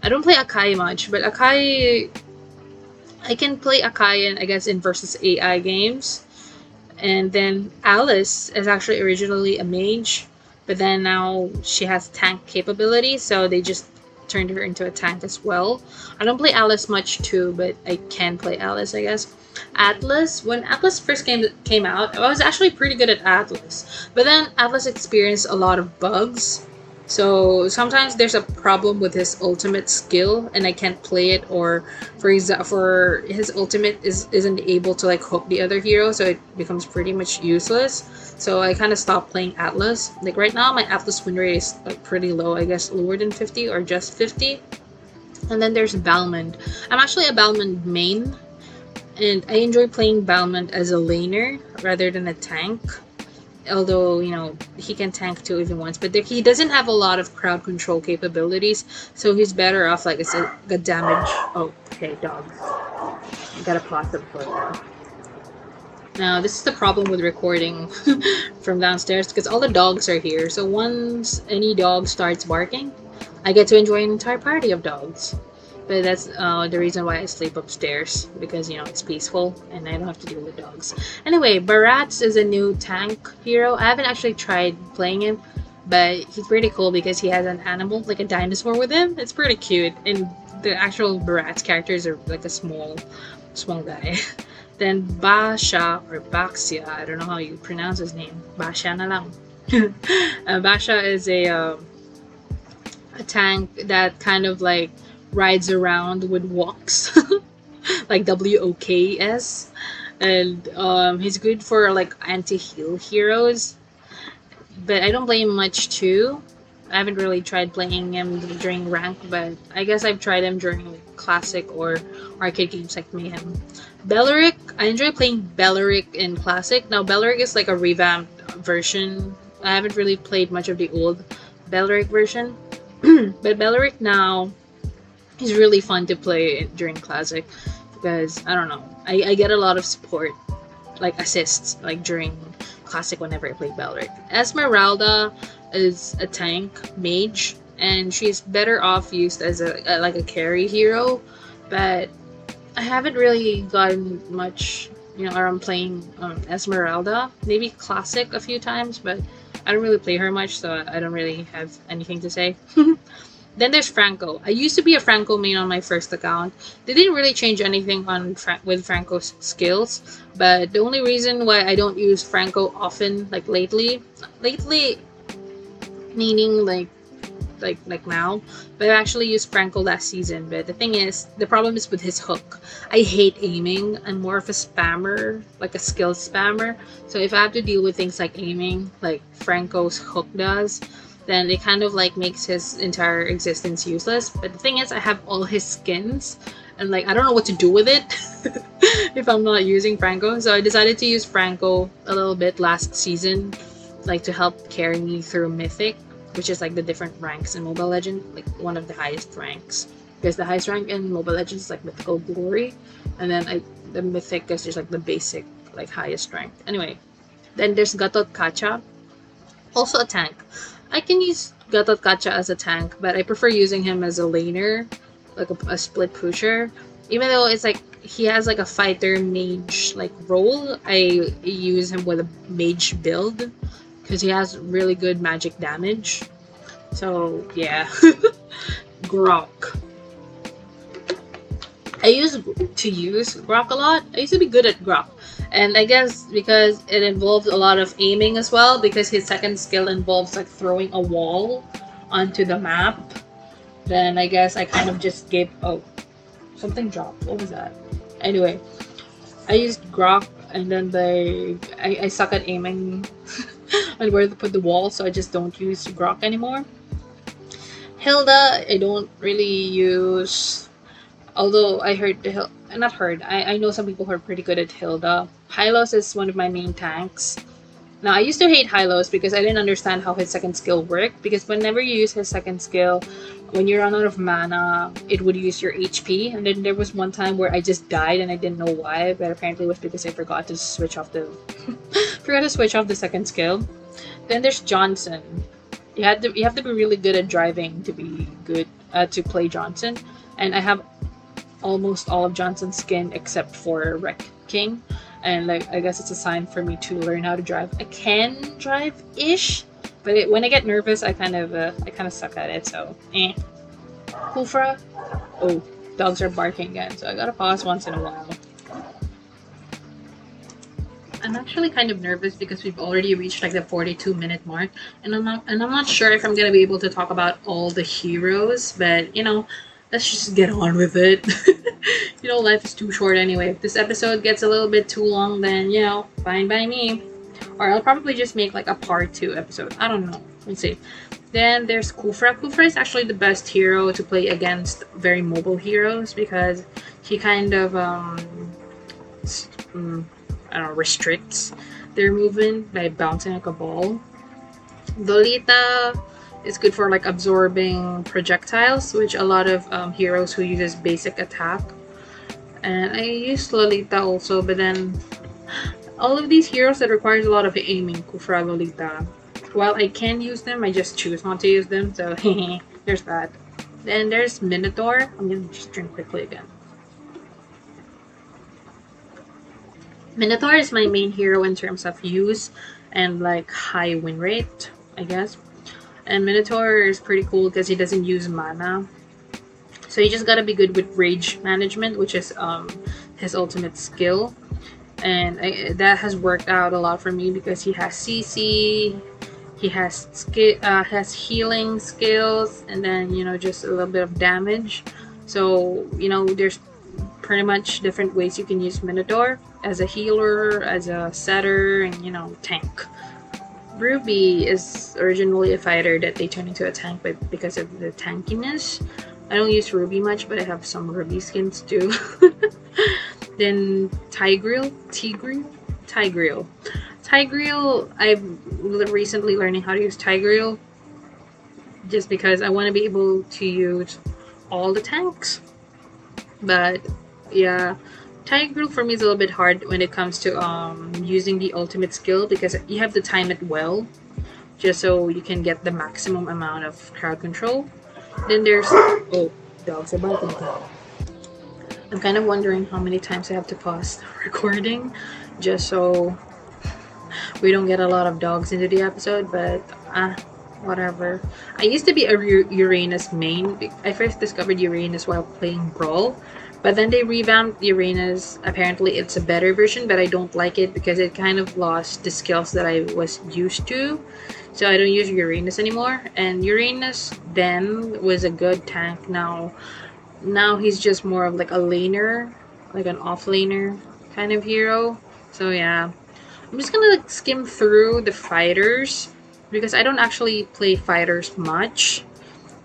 I don't play Akai much, but Akai, I can play Akai in I guess in versus AI games. And then Alice is actually originally a mage, but then now she has tank capability, so they just turned her into a tank as well. I don't play Alice much too, but I can play Alice, I guess. Atlas, when Atlas first came came out, I was actually pretty good at Atlas. But then Atlas experienced a lot of bugs. So sometimes there's a problem with his ultimate skill and I can't play it or for example for his ultimate is isn't able to like hook the other hero so it becomes pretty much useless. So I kind of stopped playing Atlas. Like right now my Atlas win rate is like pretty low, I guess lower than 50 or just 50. And then there's Balmond. I'm actually a Balmond main and I enjoy playing Balmond as a laner rather than a tank. Although, you know, he can tank too he wants but he doesn't have a lot of crowd control capabilities, so he's better off like a, a damage. Oh, okay, dogs. I gotta pause them for that. Now, this is the problem with recording from downstairs because all the dogs are here. So once any dog starts barking, I get to enjoy an entire party of dogs. But that's uh, the reason why I sleep upstairs because you know it's peaceful and I don't have to deal with dogs. Anyway, Barats is a new tank hero. I haven't actually tried playing him, but he's pretty cool because he has an animal like a dinosaur with him. It's pretty cute, and the actual Barats characters are like a small, small guy. then Basha or Baxia, I don't know how you pronounce his name. Basha na lang. uh, Basha is a um, a tank that kind of like rides around with walks like W-O-K-S and um, he's good for like anti-heal heroes. But I don't him much too. I haven't really tried playing him during rank but I guess I've tried him during classic or arcade games like Mayhem. Belerick I enjoy playing Belerick in classic. Now Belerick is like a revamped version. I haven't really played much of the old Belerick version. But Belerick now He's really fun to play during Classic because I don't know. I, I get a lot of support, like assists, like during Classic whenever I play Belerick. Esmeralda is a tank mage, and she's better off used as a, a like a carry hero, but I haven't really gotten much, you know, around playing um, Esmeralda. Maybe Classic a few times, but I don't really play her much, so I don't really have anything to say. Then there's Franco. I used to be a Franco main on my first account. They didn't really change anything on Fra- with Franco's skills, but the only reason why I don't use Franco often, like lately, lately, meaning like like like now. But I actually used Franco last season. But the thing is, the problem is with his hook. I hate aiming. I'm more of a spammer, like a skill spammer. So if I have to deal with things like aiming, like Franco's hook does, then it kind of like makes his entire existence useless. But the thing is, I have all his skins, and like I don't know what to do with it if I'm not using Franco. So I decided to use Franco a little bit last season, like to help carry me through Mythic which is like the different ranks in Mobile Legend, like one of the highest ranks. Because the highest rank in Mobile Legends is like Mythical Glory, and then I, the Mythic is just like the basic, like highest rank. Anyway, then there's Gatotkaca, also a tank. I can use Gatotkaca as a tank, but I prefer using him as a laner, like a, a split pusher. Even though it's like he has like a fighter mage like role, I use him with a mage build because he has really good magic damage. So yeah, Grock. I used to use Grock a lot. I used to be good at Grock. And I guess because it involves a lot of aiming as well, because his second skill involves like throwing a wall onto the map, then I guess I kind of just gave. Oh, something dropped. What was that? Anyway, I used Grock and then they. I, I suck at aiming on where to put the wall, so I just don't use Grock anymore. Hilda, I don't really use. Although I heard the not heard, I, I know some people who are pretty good at Hilda. Hylos is one of my main tanks. Now I used to hate Hylos because I didn't understand how his second skill worked. Because whenever you use his second skill, when you run out of mana, it would use your HP. And then there was one time where I just died and I didn't know why, but apparently it was because I forgot to switch off the forgot to switch off the second skill. Then there's Johnson. You had to you have to be really good at driving to be good uh, to play Johnson. And I have almost all of Johnson's skin except for Wreck King. And like I guess it's a sign for me to learn how to drive. I can drive ish, but it, when I get nervous, I kind of uh, I kind of suck at it. So eh. Khufra. Oh, dogs are barking again, so I gotta pause once in a while. I'm actually kind of nervous because we've already reached like the 42 minute mark and I'm not and I'm not sure if I'm gonna be able to talk about all the heroes, but you know, let's just get on with it. you know, life is too short anyway. If this episode gets a little bit too long, then you know, fine by me. Or I'll probably just make like a part two episode. I don't know. We'll see. Then there's Khufra. Khufra is actually the best hero to play against very mobile heroes because he kind of um, um I don't know, restricts their movement by bouncing like a ball. Lolita is good for like absorbing projectiles, which a lot of um, heroes who uses basic attack. And I use Lolita also, but then all of these heroes that requires a lot of aiming, Khufra, Lolita. While I can use them, I just choose not to use them, so there's that. Then there's Minotaur. I'm gonna just drink quickly again. Minotaur is my main hero in terms of use and like high win rate, I guess. And Minotaur is pretty cool because he doesn't use mana. So you just gotta be good with rage management, which is um, his ultimate skill. And I, that has worked out a lot for me because he has CC, he has skill, uh, has healing skills, and then you know just a little bit of damage. So you know there's pretty much different ways you can use Minotaur as a healer, as a setter, and you know, tank. Ruby is originally a fighter that they turned into a tank but because of the tankiness. I don't use Ruby much, but I have some Ruby skins too. then Tigreal, Tigreal, Tigreal. Tigreal, I'm recently learning how to use Tigreal just because I want to be able to use all the tanks. But yeah, Tigreal for me is a little bit hard when it comes to um, using the ultimate skill because you have to time it well just so you can get the maximum amount of crowd control. Then there's oh dogs are barking I'm kind of wondering how many times I have to pause recording just so we don't get a lot of dogs into the episode, but uh, whatever. I used to be a Uranus main. I first discovered Uranus while playing Brawl, but then they revamped the Uranus. Apparently, it's a better version, but I don't like it because it kind of lost the skills that I was used to. So I don't use Uranus anymore. And Uranus then was a good tank. Now, now he's just more of like a laner, like an off laner kind of hero. So yeah, I'm just gonna like, skim through the fighters because I don't actually play fighters much.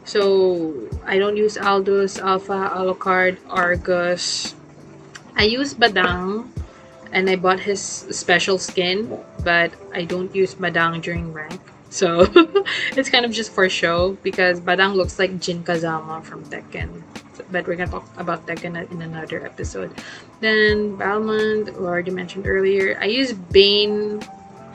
So I don't use Aldous, Alpha, Alucard, Argus. I use Badang and I bought his special skin, but I don't use Badang during rank. So it's kind of just for show because Badang looks like Jin Kazama from Tekken. But we're gonna talk about Tekken in another episode. Then Balmond, already mentioned earlier. I use Bane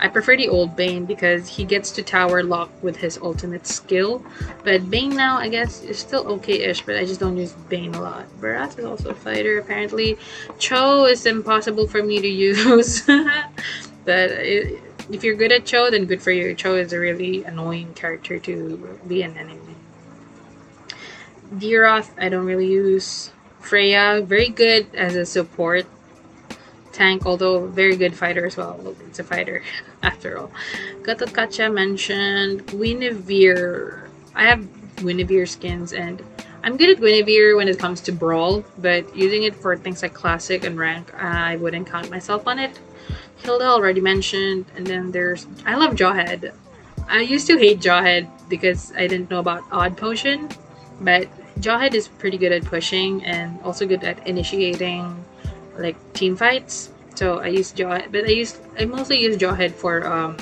I prefer the old Bane because he gets to tower lock with his ultimate skill. But Bane now, I guess, is still okay-ish, but I just don't use Bane a lot. Barat is also a fighter, apparently. Chou is impossible for me to use. but it, if you're good at Chou, then good for you. Chou is a really annoying character to be an enemy. Dyrroth, I don't really use. Freya, very good as a support tank, although very good fighter as well. It's a fighter, after all. Gatot mentioned Guinevere. I have Guinevere skins, and I'm good at Guinevere when it comes to Brawl, but using it for things like Classic and Rank, I wouldn't count myself on it. Hilda already mentioned, and then there's... I love Jawhead. I used to hate Jawhead because I didn't know about Odd Potion, but Jawhead is pretty good at pushing and also good at initiating like team fights. So I use Jawhead, but I use I mostly use Jawhead for um,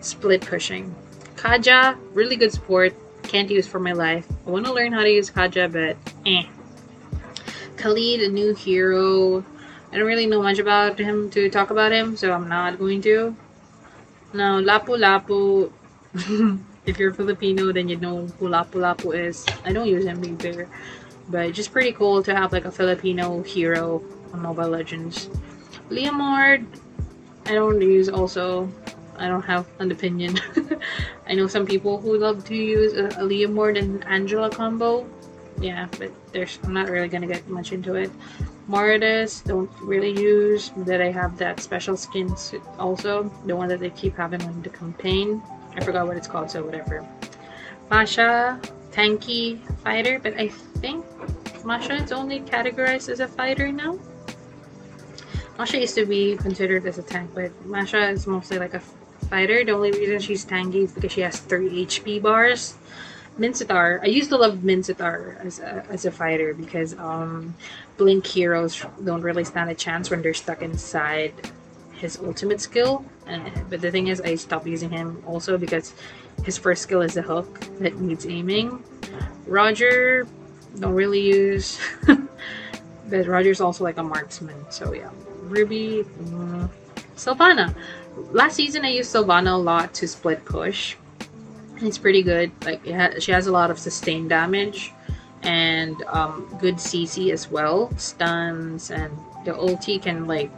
split pushing. Kaja, really good support. Can't use for my life. I want to learn how to use Kaja, but eh. Khalid, a new hero. I don't really know much about him to talk about him, so I'm not going to. Now, Lapu Lapu. if you're Filipino, then you know who Lapu Lapu is. I don't use him either. But just pretty cool to have like a Filipino hero on Mobile Legends. Leomord, I don't use also. I don't have an opinion. I know some people who love to use a, a Leomord and Angela combo. Yeah, but there's I'm not really gonna get much into it. Mortis, don't really use, that I have that special skin also, the one that they keep having on the campaign. I forgot what it's called, so whatever. Masha, tanky fighter, but I think Masha is only categorized as a fighter now. Masha used to be considered as a tank, but Masha is mostly like a fighter. The only reason she's tanky is because she has 3 HP bars. Minsitthar, I used to love Minsitthar as a, as a fighter because um, Blink heroes don't really stand a chance when they're stuck inside his ultimate skill. Uh, but the thing is, I stopped using him also because his first skill is a hook that needs aiming. Roger, don't really use. but Roger's also like a marksman, so yeah. Ruby, mm, Silvanna. Last season I used Silvanna a lot to split push. It's pretty good. Like ha she has a lot of sustained damage and um, good CC as well. Stuns and the ulti can like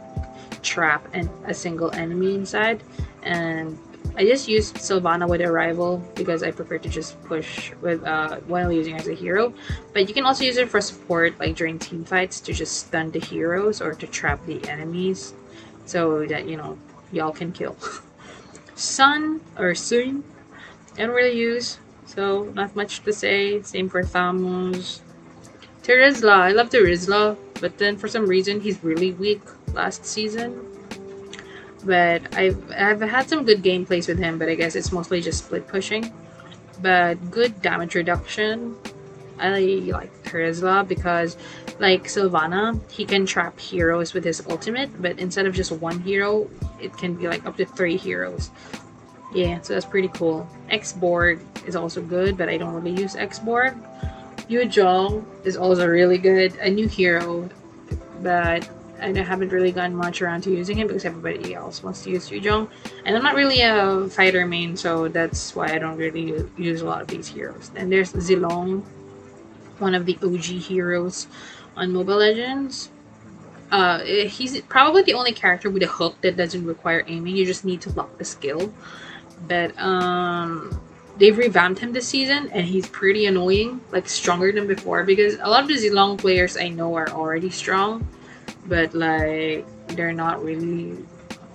trap a single enemy inside. And I just used Silvanna with Arrival because I prefer to just push with uh, while using as a hero. But you can also use it for support, like during team fights, to just stun the heroes or to trap the enemies, so that you know y'all can kill. Sun or Sun, I don't really use, so not much to say. Same for Thamuz. Terizla, I love Terizla, but then for some reason he's really weak last season but I've, I've had some good gameplays with him, but I guess it's mostly just split pushing. But good damage reduction. I like Terizla because, like Silvanna, he can trap heroes with his ultimate, but instead of just one hero, it can be like up to three heroes. Yeah, so that's pretty cool. X-Borg is also good, but I don't really use X-Borg. Yu Zhong is also really good. A new hero, but I haven't really gotten much around to using him because everybody else wants to use Yu Zhong. And I'm not really a fighter main, so that's why I don't really use a lot of these heroes. And there's Zilong, one of the OG heroes on Mobile Legends. Uh, he's probably the only character with a hook that doesn't require aiming. You just need to lock the skill. But um, they've revamped him this season and he's pretty annoying, like stronger than before because a lot of the Zilong players I know are already strong, but like they're not really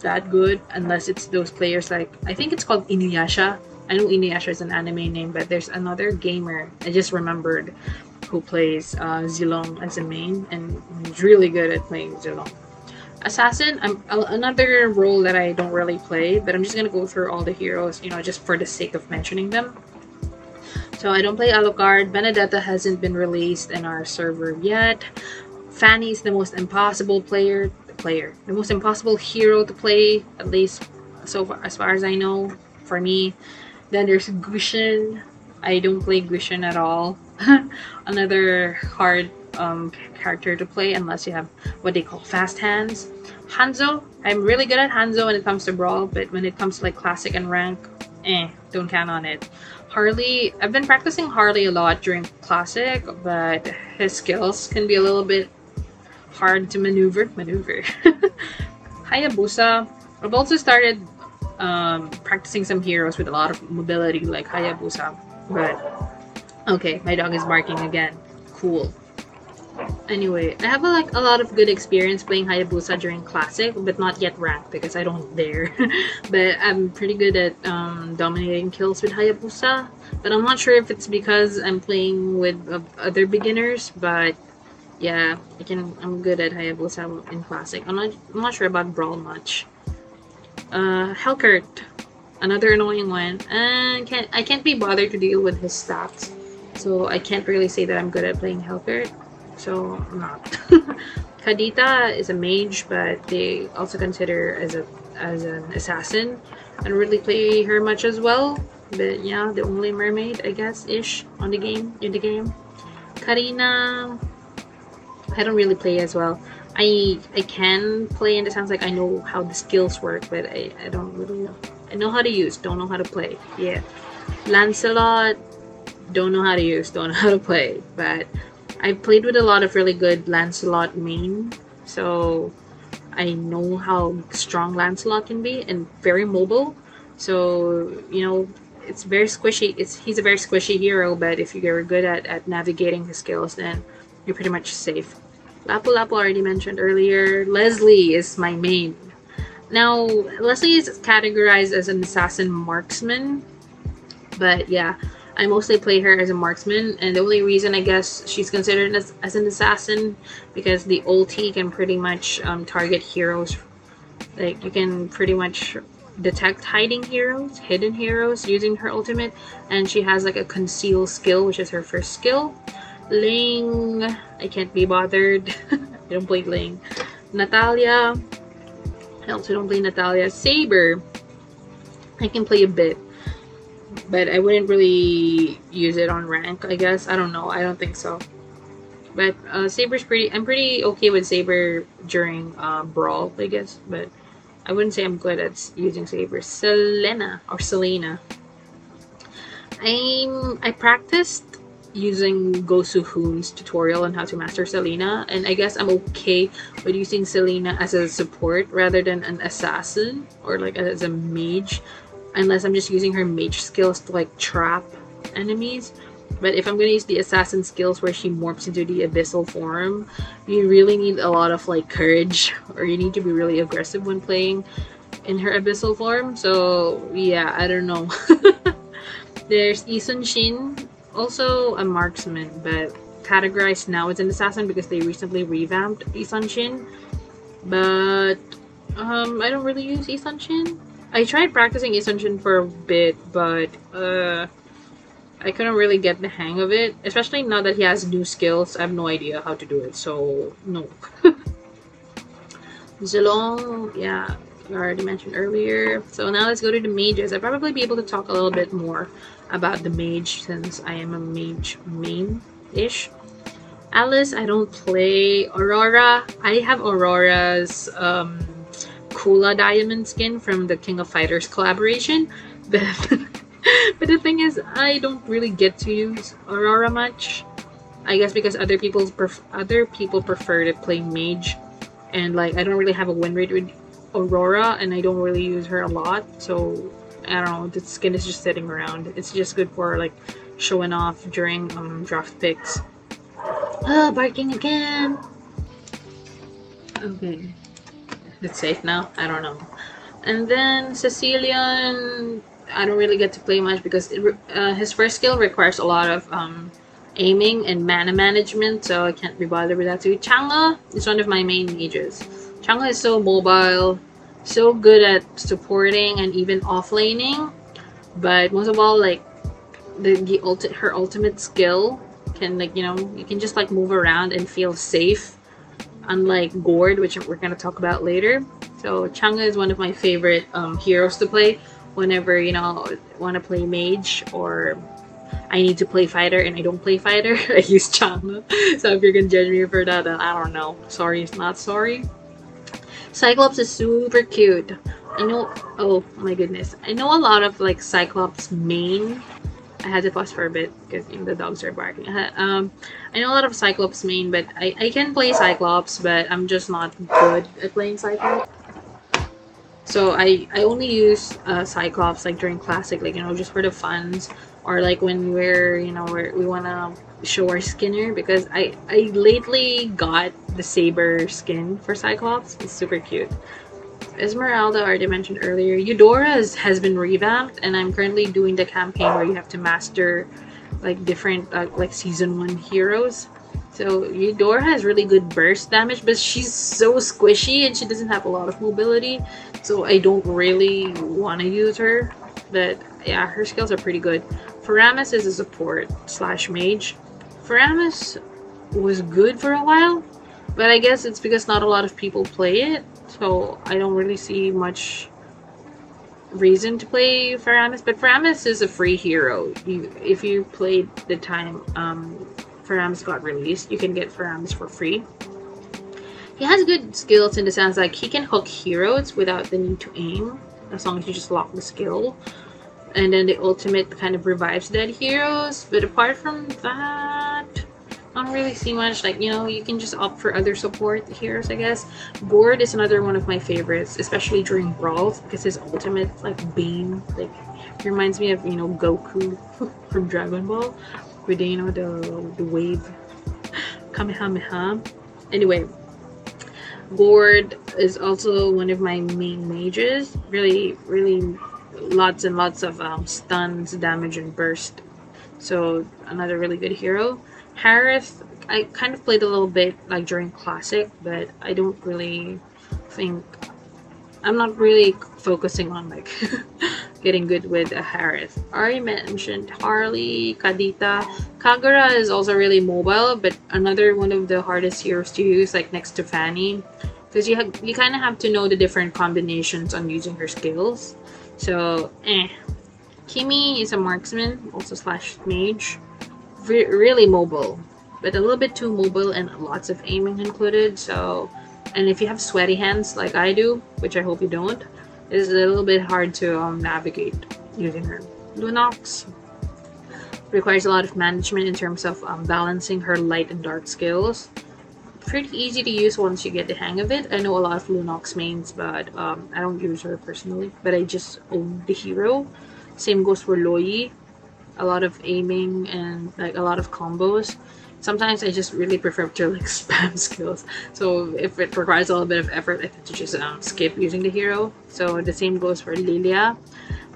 that good unless it's those players like I think it's called Inuyasha. I know Inuyasha is an anime name, but there's another gamer I just remembered who plays uh, Zilong as a main and he's really good at playing Zilong. Assassin, I'm another role that I don't really play, but I'm just gonna go through all the heroes, you know, just for the sake of mentioning them. So I don't play Alucard. Benedetta hasn't been released in our server yet. Fanny's the most impossible player, player, the most impossible hero to play, at least so far as far as I know, for me. Then there's Gusion. I don't play Gusion at all. Another hard um, character to play unless you have what they call fast hands. Hanzo, I'm really good at Hanzo when it comes to Brawl, but when it comes to like Classic and Rank, eh, don't count on it. Harley, I've been practicing Harley a lot during Classic, but his skills can be a little bit hard to maneuver. Maneuver. Hayabusa, I've also started um, practicing some heroes with a lot of mobility, like Hayabusa, but okay, my dog is barking again. Cool. Anyway, I have a, like a lot of good experience playing Hayabusa during Classic, but not yet ranked because I don't dare. but I'm pretty good at um, dominating kills with Hayabusa. But I'm not sure if it's because I'm playing with uh, other beginners. But yeah, I can. I'm good at Hayabusa in Classic. I'm not. I'm not sure about Brawl much. Uh, Helcurt, another annoying one. And can't. I can't be bothered to deal with his stats, so I can't really say that I'm good at playing Helcurt so I'm not. Kadita is a mage, but they also consider as a as an assassin. I don't really play her much as well, but yeah, the only mermaid, I guess, ish on the game in the game. Karina, I don't really play as well. I I can play in the sense like I know how the skills work, but I, I don't really know. I know how to use, don't know how to play. Yeah. Lancelot, don't know how to use, don't know how to play. But I've played with a lot of really good Lancelot main, so I know how strong Lancelot can be and very mobile. So you know, it's very squishy. It's he's a very squishy hero, but if you're good at, at navigating his skills, then you're pretty much safe. Lapu Lapu already mentioned earlier. Leslie is my main. Now, Leslie is categorized as an assassin marksman, but yeah, I mostly play her as a marksman, and the only reason I guess she's considered as, as an assassin because the ulti can pretty much um, target heroes. Like you can pretty much detect hiding heroes, hidden heroes using her ultimate, and she has like a conceal skill, which is her first skill. Ling, I can't be bothered. I don't play Ling. Natalia, I also don't play Natalia. Saber, I can play a bit but I wouldn't really use it on rank, I guess. I don't know. I don't think so. But uh, Saber's pretty. I'm pretty okay with Saber during uh, Brawl, I guess. But I wouldn't say I'm good at using Saber. Selena or Selena. I'm. I practiced using Gosu Hoon's tutorial on how to master Selena, and I guess I'm okay with using Selena as a support rather than an assassin or like as a mage unless I'm just using her mage skills to like trap enemies. But if I'm gonna use the assassin skills where she morphs into the abyssal form, you really need a lot of like courage, or you need to be really aggressive when playing in her abyssal form. So yeah, I don't know. There's Yi Sun-shin, also a marksman, but categorized now as an assassin because they recently revamped Yi Sun-shin. But um, I don't really use Yi Sun-shin I tried practicing Issun for a bit, but uh, I couldn't really get the hang of it. Especially now that he has new skills, I have no idea how to do it. So no. Zilong, yeah, I already mentioned earlier. So now let's go to the mages. I'll probably be able to talk a little bit more about the mage since I am a mage main-ish. Alice, I don't play. Aurora, I have Aurora's um, Kula diamond skin from the King of Fighters collaboration. But, but the thing is, I don't really get to use Aurora much. I guess because other people pref- other people prefer to play mage, and like I don't really have a win rate with Aurora, and I don't really use her a lot. So I don't know, the skin is just sitting around. It's just good for like showing off during um, draft picks. Oh, barking again. Okay. It's safe now? I don't know. And then Cecilion, I don't really get to play much because it, uh, his first skill requires a lot of um, aiming and mana management, so I can't be bothered with that too. Chang'e is one of my main mages. Chang'e is so mobile, so good at supporting and even offlaning, but most of all, like the, the ulti- her ultimate skill can like you know you can just like move around and feel safe, unlike Gord, which we're gonna talk about later. So Chang'e is one of my favorite um, heroes to play whenever you know want to play mage or I need to play fighter and I don't play fighter, I use Chang'e. So if you're gonna judge me for that, then I don't know. Sorry, it's not sorry. Cyclops is super cute. I know. Oh my goodness, I know a lot of like Cyclops main. I had to pause for a bit because you know, the dogs are barking. Um, I know a lot of Cyclops main, but I, I can play Cyclops, but I'm just not good at playing Cyclops. So I I only use uh, Cyclops like during classic, like you know, just for the funs or like when we're you know we're, we want our skinner because I I lately got the saber skin for Cyclops. It's super cute. Esmeralda already mentioned earlier. Eudora's has been revamped, and I'm currently doing the campaign where you have to master like different uh, like season one heroes. So Eudora has really good burst damage, but she's so squishy and she doesn't have a lot of mobility. So I don't really want to use her. But yeah, her skills are pretty good. Faramis is a support slash mage. Faramis was good for a while, but I guess it's because not a lot of people play it, so I don't really see much reason to play Faramis. But Faramis is a free hero. You, if you played the time um, Faramis got released, you can get Faramis for free. He has good skills in the sense like he can hook heroes without the need to aim, as long as you just lock the skill and then the ultimate kind of revives dead heroes. But apart from that I don't really see much. Like you know you can just opt for other support heroes I guess. Gord is another one of my favorites especially during brawls because his ultimate like beam like reminds me of you know Goku from Dragon Ball. With you know the, the wave. Kamehameha. Anyway Gord is also one of my main mages. Really really lots and lots of um, stuns, damage, and burst. So another really good hero. Harith, I kind of played a little bit like during classic, but I don't really think I'm not really focusing on like getting good with a Harith. already mentioned Harley, Kadita. Kagura is also really mobile, but another one of the hardest heroes to use, like next to Fanny, because you have you kind of have to know the different combinations on using her skills. So, eh. Kimmy is a marksman, also slash mage. Re really mobile, but a little bit too mobile and lots of aiming included. So, and if you have sweaty hands like I do, which I hope you don't, it's a little bit hard to um, navigate using her. Lunox requires a lot of management in terms of um, balancing her light and dark skills pretty easy to use once you get the hang of it. I know a lot of Lunox mains, but um, I don't use her personally. But I just own the hero. Same goes for Luo Yi. A lot of aiming and like a lot of combos. Sometimes I just really prefer to like spam skills. So if it requires a little bit of effort, I tend to just um, skip using the hero. So the same goes for Lylia.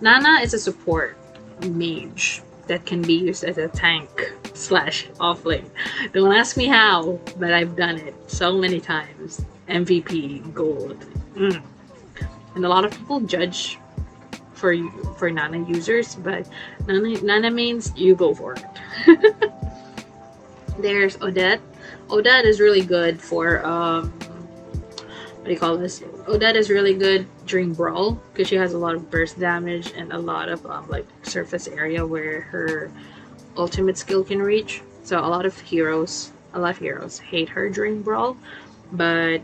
Nana is a support mage that can be used as a tank slash offlane. Don't ask me how, but I've done it so many times. MVP gold. Mm. And a lot of people judge for for Nana users, but Nana, Nana means you go for it. There's Odette. Odette is really good for um, what do you call this? Odette is really good during Brawl because she has a lot of burst damage and a lot of um, like surface area where her ultimate skill can reach. So a lot of heroes, a lot of heroes hate her during Brawl, but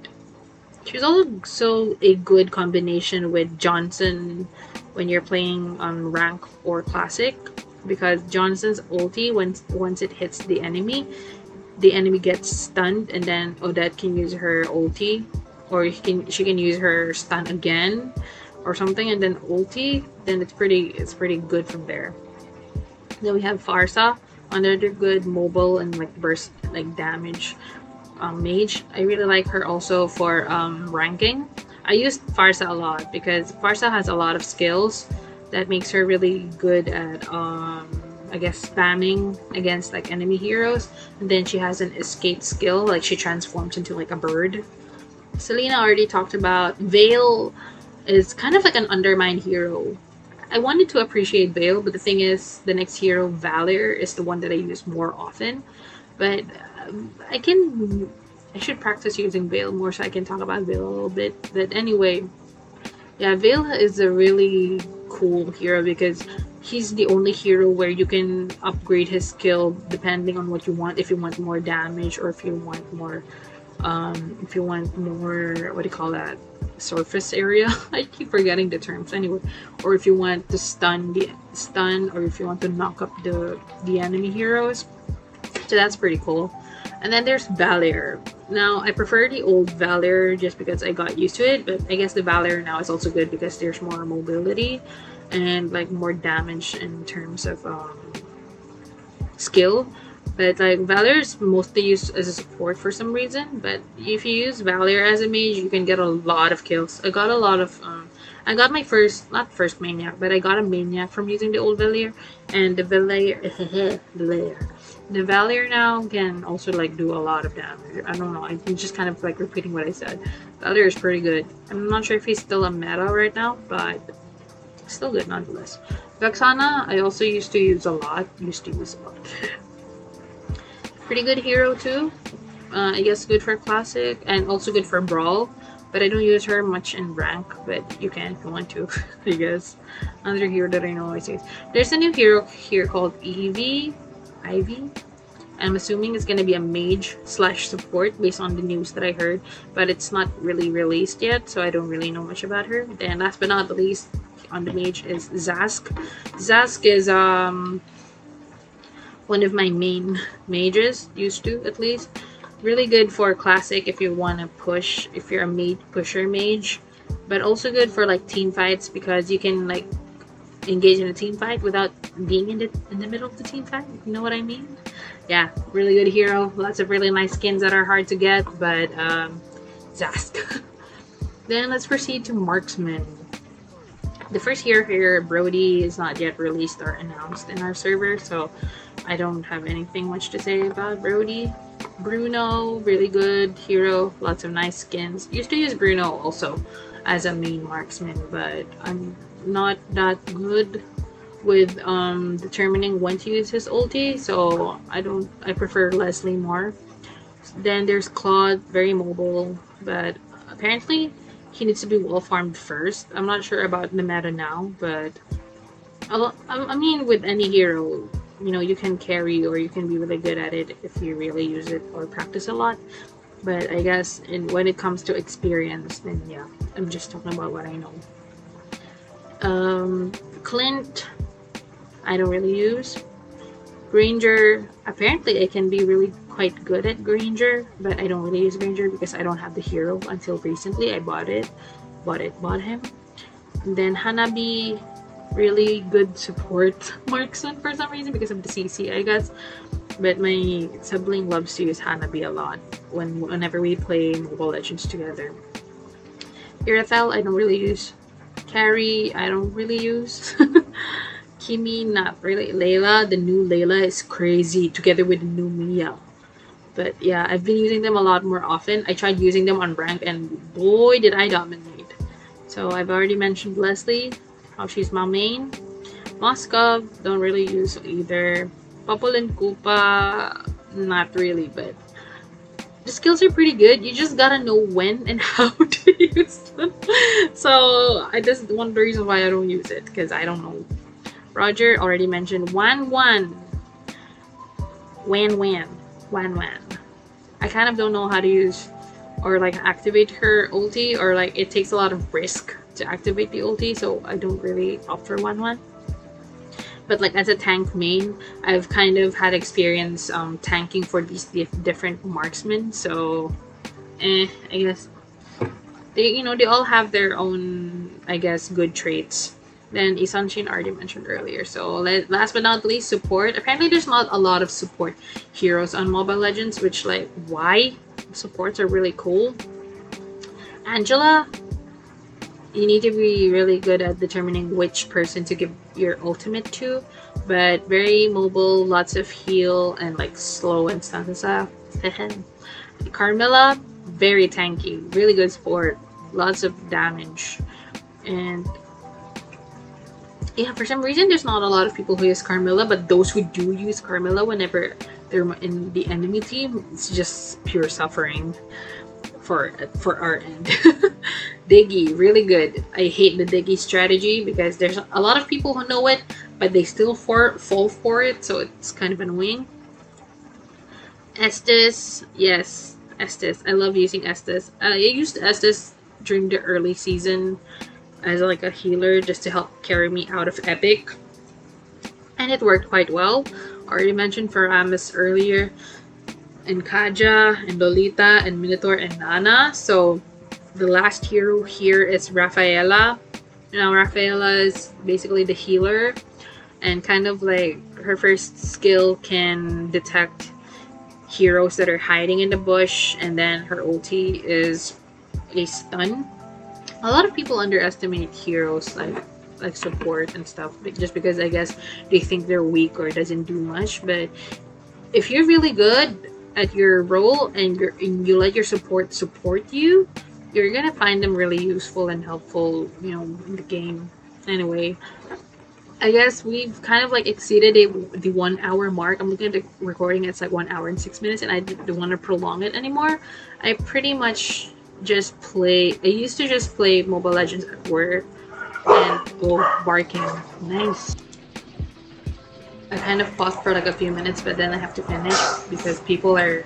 she's also a good combination with Johnson when you're playing on rank or classic because Johnson's ulti once once it hits the enemy, the enemy gets stunned and then Odette can use her ulti or can she can use her stun again or something and then ulti, then it's pretty it's pretty good from there. Then we have Pharsa another good mobile and like burst like damage um, mage. I really like her also for um, ranking. I use Pharsa a lot because Pharsa has a lot of skills that makes her really good at um, I guess spamming against like enemy heroes. And then she has an escape skill, like she transforms into like a bird. Selena already talked about Vale is kind of like an undermined hero. I wanted to appreciate Vale, but the thing is, the next hero, Valir, is the one that I use more often. But um, I can, I should practice using Vale more so I can talk about Vale a little bit. But anyway, yeah, Vale is a really cool hero because he's the only hero where you can upgrade his skill depending on what you want. If you want more damage or if you want more, um, if you want more, what do you call that? surface area. I keep forgetting the terms anyway. Or if you want to stun the stun, or if you want to knock up the the enemy heroes. So that's pretty cool. And then there's Valir. Now I prefer the old Valir just because I got used to it, but I guess the Valir now is also good because there's more mobility and like more damage in terms of um, skill. But like Valir is mostly used as a support for some reason. But if you use Valir as a mage, you can get a lot of kills. I got a lot of um, I got my first, not first maniac, but I got a maniac from using the old Valir, and the Valir, Valir, the Valir now can also like do a lot of damage. I don't know. I'm just kind of like repeating what I said. Valir is pretty good. I'm not sure if he's still a meta right now, but still good nonetheless. Vexana, I also used to use a lot. Used to use a lot. Pretty good hero too. Uh, I guess good for classic and also good for brawl. But I don't use her much in rank, but you can if you want to, I guess. Another hero that I know always use. There's a new hero here called Eevee. Ivy. I'm assuming it's gonna be a mage slash support based on the news that I heard, but it's not really released yet, so I don't really know much about her. Then last but not the least on the mage is Zask. Zask is um one of my main mages, used to at least. Really good for classic if you want to push if you're a mage pusher mage but also good for like team fights because you can like engage in a team fight without being in the in the middle of the team fight you know what i mean? Yeah really good hero lots of really nice skins that are hard to get but um zask. Then let's proceed to marksman the first hero here brody is not yet released or announced in our server so i don't have anything much to say about brody Bruno, really good hero, lots of nice skins. Used to use Bruno also as a main marksman, but I'm not that good with um, determining when to use his ulti, so I don't. I prefer Leslie more. Then there's Claude, very mobile, but apparently he needs to be well farmed first. I'm not sure about the meta now, but I mean, with any hero, you know you can carry or you can be really good at it if you really use it or practice a lot. But i guess in when it comes to experience then yeah i'm just talking about what i know. Um clint i don't really use. Granger apparently i can be really quite good at granger but i don't really use granger because i don't have the hero until recently i bought it bought it bought him and then hanabi really good support marksman for some reason because of the CC, I guess. But my sibling loves to use Hanabi a lot when whenever we play Mobile Legends together. Irithel, I don't really use. Karrie, I don't really use. Kimmy, not really. Layla, the new Layla is crazy together with the new Miya. But yeah, I've been using them a lot more often. I tried using them on rank and boy did I dominate. So I've already mentioned Leslie. how she's my main. Moskov, don't really use either. Popol and Kupa, not really, but the skills are pretty good. You just gotta know when and how to use them. So I just one of the reasons why I don't use it because I don't know. Roger already mentioned Wan Wan. Wan Wan. Wan Wan. I kind of don't know how to use or like activate her ulti or like it takes a lot of risk to activate the ulti, so I don't really opt for one. But like as a tank main, I've kind of had experience um, tanking for these different marksmen, so eh, I guess they you know they all have their own I guess, good traits. Then Yi Sun-shin already mentioned earlier. So last but not least, support. Apparently, there's not a lot of support heroes on Mobile Legends, which like why supports are really cool. Angela, you need to be really good at determining which person to give your ultimate to, but very mobile, lots of heal and like slow and stuff. Carmilla, very tanky, really good support, lots of damage, and yeah, for some reason there's not a lot of people who use Carmilla, but those who do use Carmilla whenever they're in the enemy team, it's just pure suffering for for our end. Diggy, really good. I hate the Diggy strategy because there's a lot of people who know it, but they still for, fall for it, so it's kind of annoying. Estes, yes, Estes. I love using Estes. Uh, I used Estes during the early season as like a healer just to help carry me out of Epic. And it worked quite well. Already mentioned Faramis earlier, and Kaja, and Lolita, and Minotaur, and Nana. So the last hero here is Rafaela. Now Rafaela is basically the healer and kind of like her first skill can detect heroes that are hiding in the bush and then her ulti is a stun a lot of people underestimate heroes like like support and stuff just because I guess they think they're weak or doesn't do much. But if you're really good at your role and, you and you let your support support you, you're gonna find them really useful and helpful, you know, in the game. Anyway, I guess we've kind of like exceeded a, the one hour mark. I'm looking at the recording; it's like one hour and six minutes, and I don't want to prolong it anymore. I pretty much just play. I used to just play Mobile Legends at work and go barking. Nice. I kind of paused for like a few minutes, but then I have to finish because people are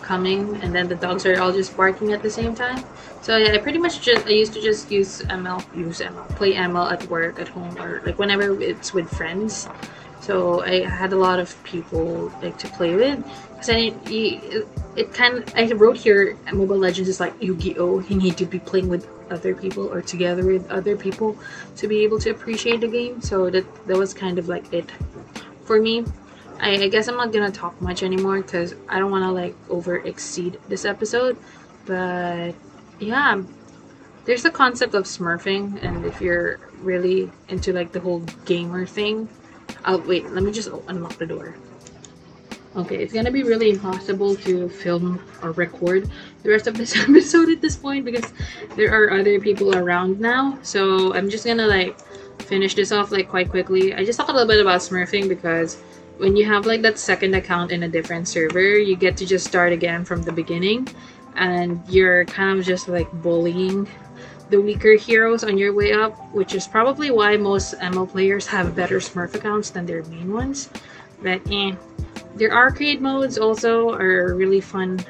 coming, and then the dogs are all just barking at the same time. So yeah, I pretty much just I used to just use ML, use ML, play ML at work, at home, or like whenever it's with friends. So I had a lot of people like to play with. Cause I it, it kind of I wrote here Mobile Legends is like Yu-Gi-Oh. You need to be playing with other people or together with other people to be able to appreciate the game. So that that was kind of like it for me. I, I guess I'm not gonna talk much anymore because I don't want to like over exceed this episode. But yeah, there's the concept of smurfing, and if you're really into like the whole gamer thing, Oh, wait, let me just unlock the door. Okay, it's gonna be really impossible to film or record the rest of this episode at this point because there are other people around now. So I'm just gonna like finish this off like quite quickly. I just talked a little bit about smurfing because when you have like that second account in a different server, you get to just start again from the beginning and you're kind of just like bullying the weaker heroes on your way up, which is probably why most ML players have better Smurf accounts than their main ones. But eh. Their arcade modes also are a really fun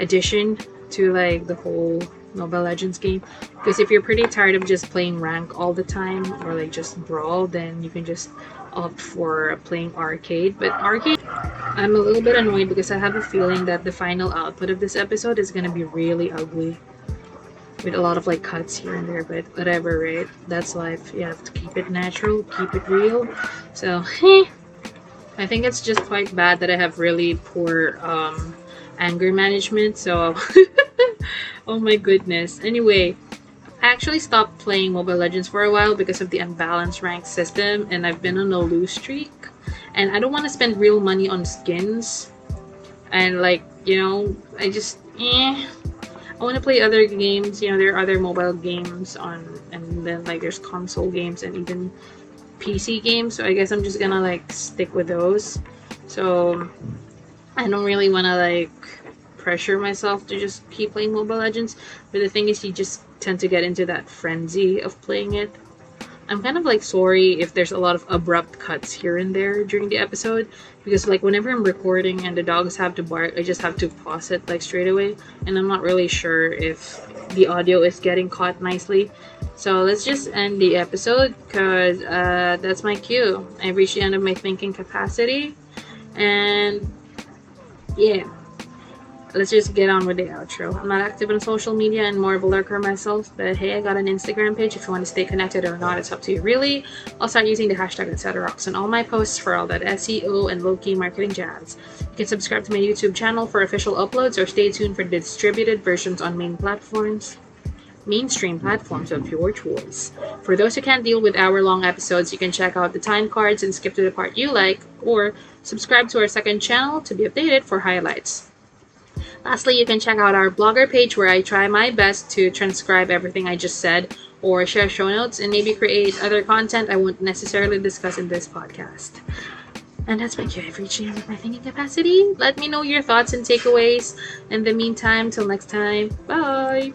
addition to like the whole Mobile Legends game. Because if you're pretty tired of just playing rank all the time or like just brawl, then you can just opt for playing arcade. But arcade, I'm a little bit annoyed because I have a feeling that the final output of this episode is gonna be really ugly with a lot of like cuts here and there but whatever right? That's life. You have to keep it natural keep it real. So i think it's just quite bad that i have really poor um anger management so oh my goodness. Anyway I actually stopped playing Mobile Legends for a while because of the unbalanced rank system and I've been on a lose streak. And I don't want to spend real money on skins. And like you know I just eh I want to play other games. You know, there are other mobile games on, and then like there's console games and even PC games. So I guess I'm just gonna like stick with those. So I don't really want to like pressure myself to just keep playing Mobile Legends. But the thing is, you just tend to get into that frenzy of playing it I'm kind of like sorry if there's a lot of abrupt cuts here and there during the episode because like whenever I'm recording and the dogs have to bark, I just have to pause it like straight away and I'm not really sure if the audio is getting caught nicely. So let's just end the episode because uh, that's my cue. I reached the end of my thinking capacity and yeah. Let's just get on with the outro. I'm not active on social media and more of a lurker myself, but hey, I got an Instagram page if you want to stay connected or not, it's up to you really. I'll start using the hashtag rocks on all my posts for all that SEO and low key marketing jazz. You can subscribe to my YouTube channel for official uploads or stay tuned for distributed versions on main platforms mainstream platforms of your choice. For those who can't deal with hour long episodes, you can check out the time cards and skip to the part you like, or subscribe to our second channel to be updated for highlights. Lastly, you can check out our blogger page where I try my best to transcribe everything I just said or share show notes and maybe create other content I won't necessarily discuss in this podcast. And that's my cue. Reached the end of my thinking capacity. Let me know your thoughts and takeaways. In the meantime, till next time, bye!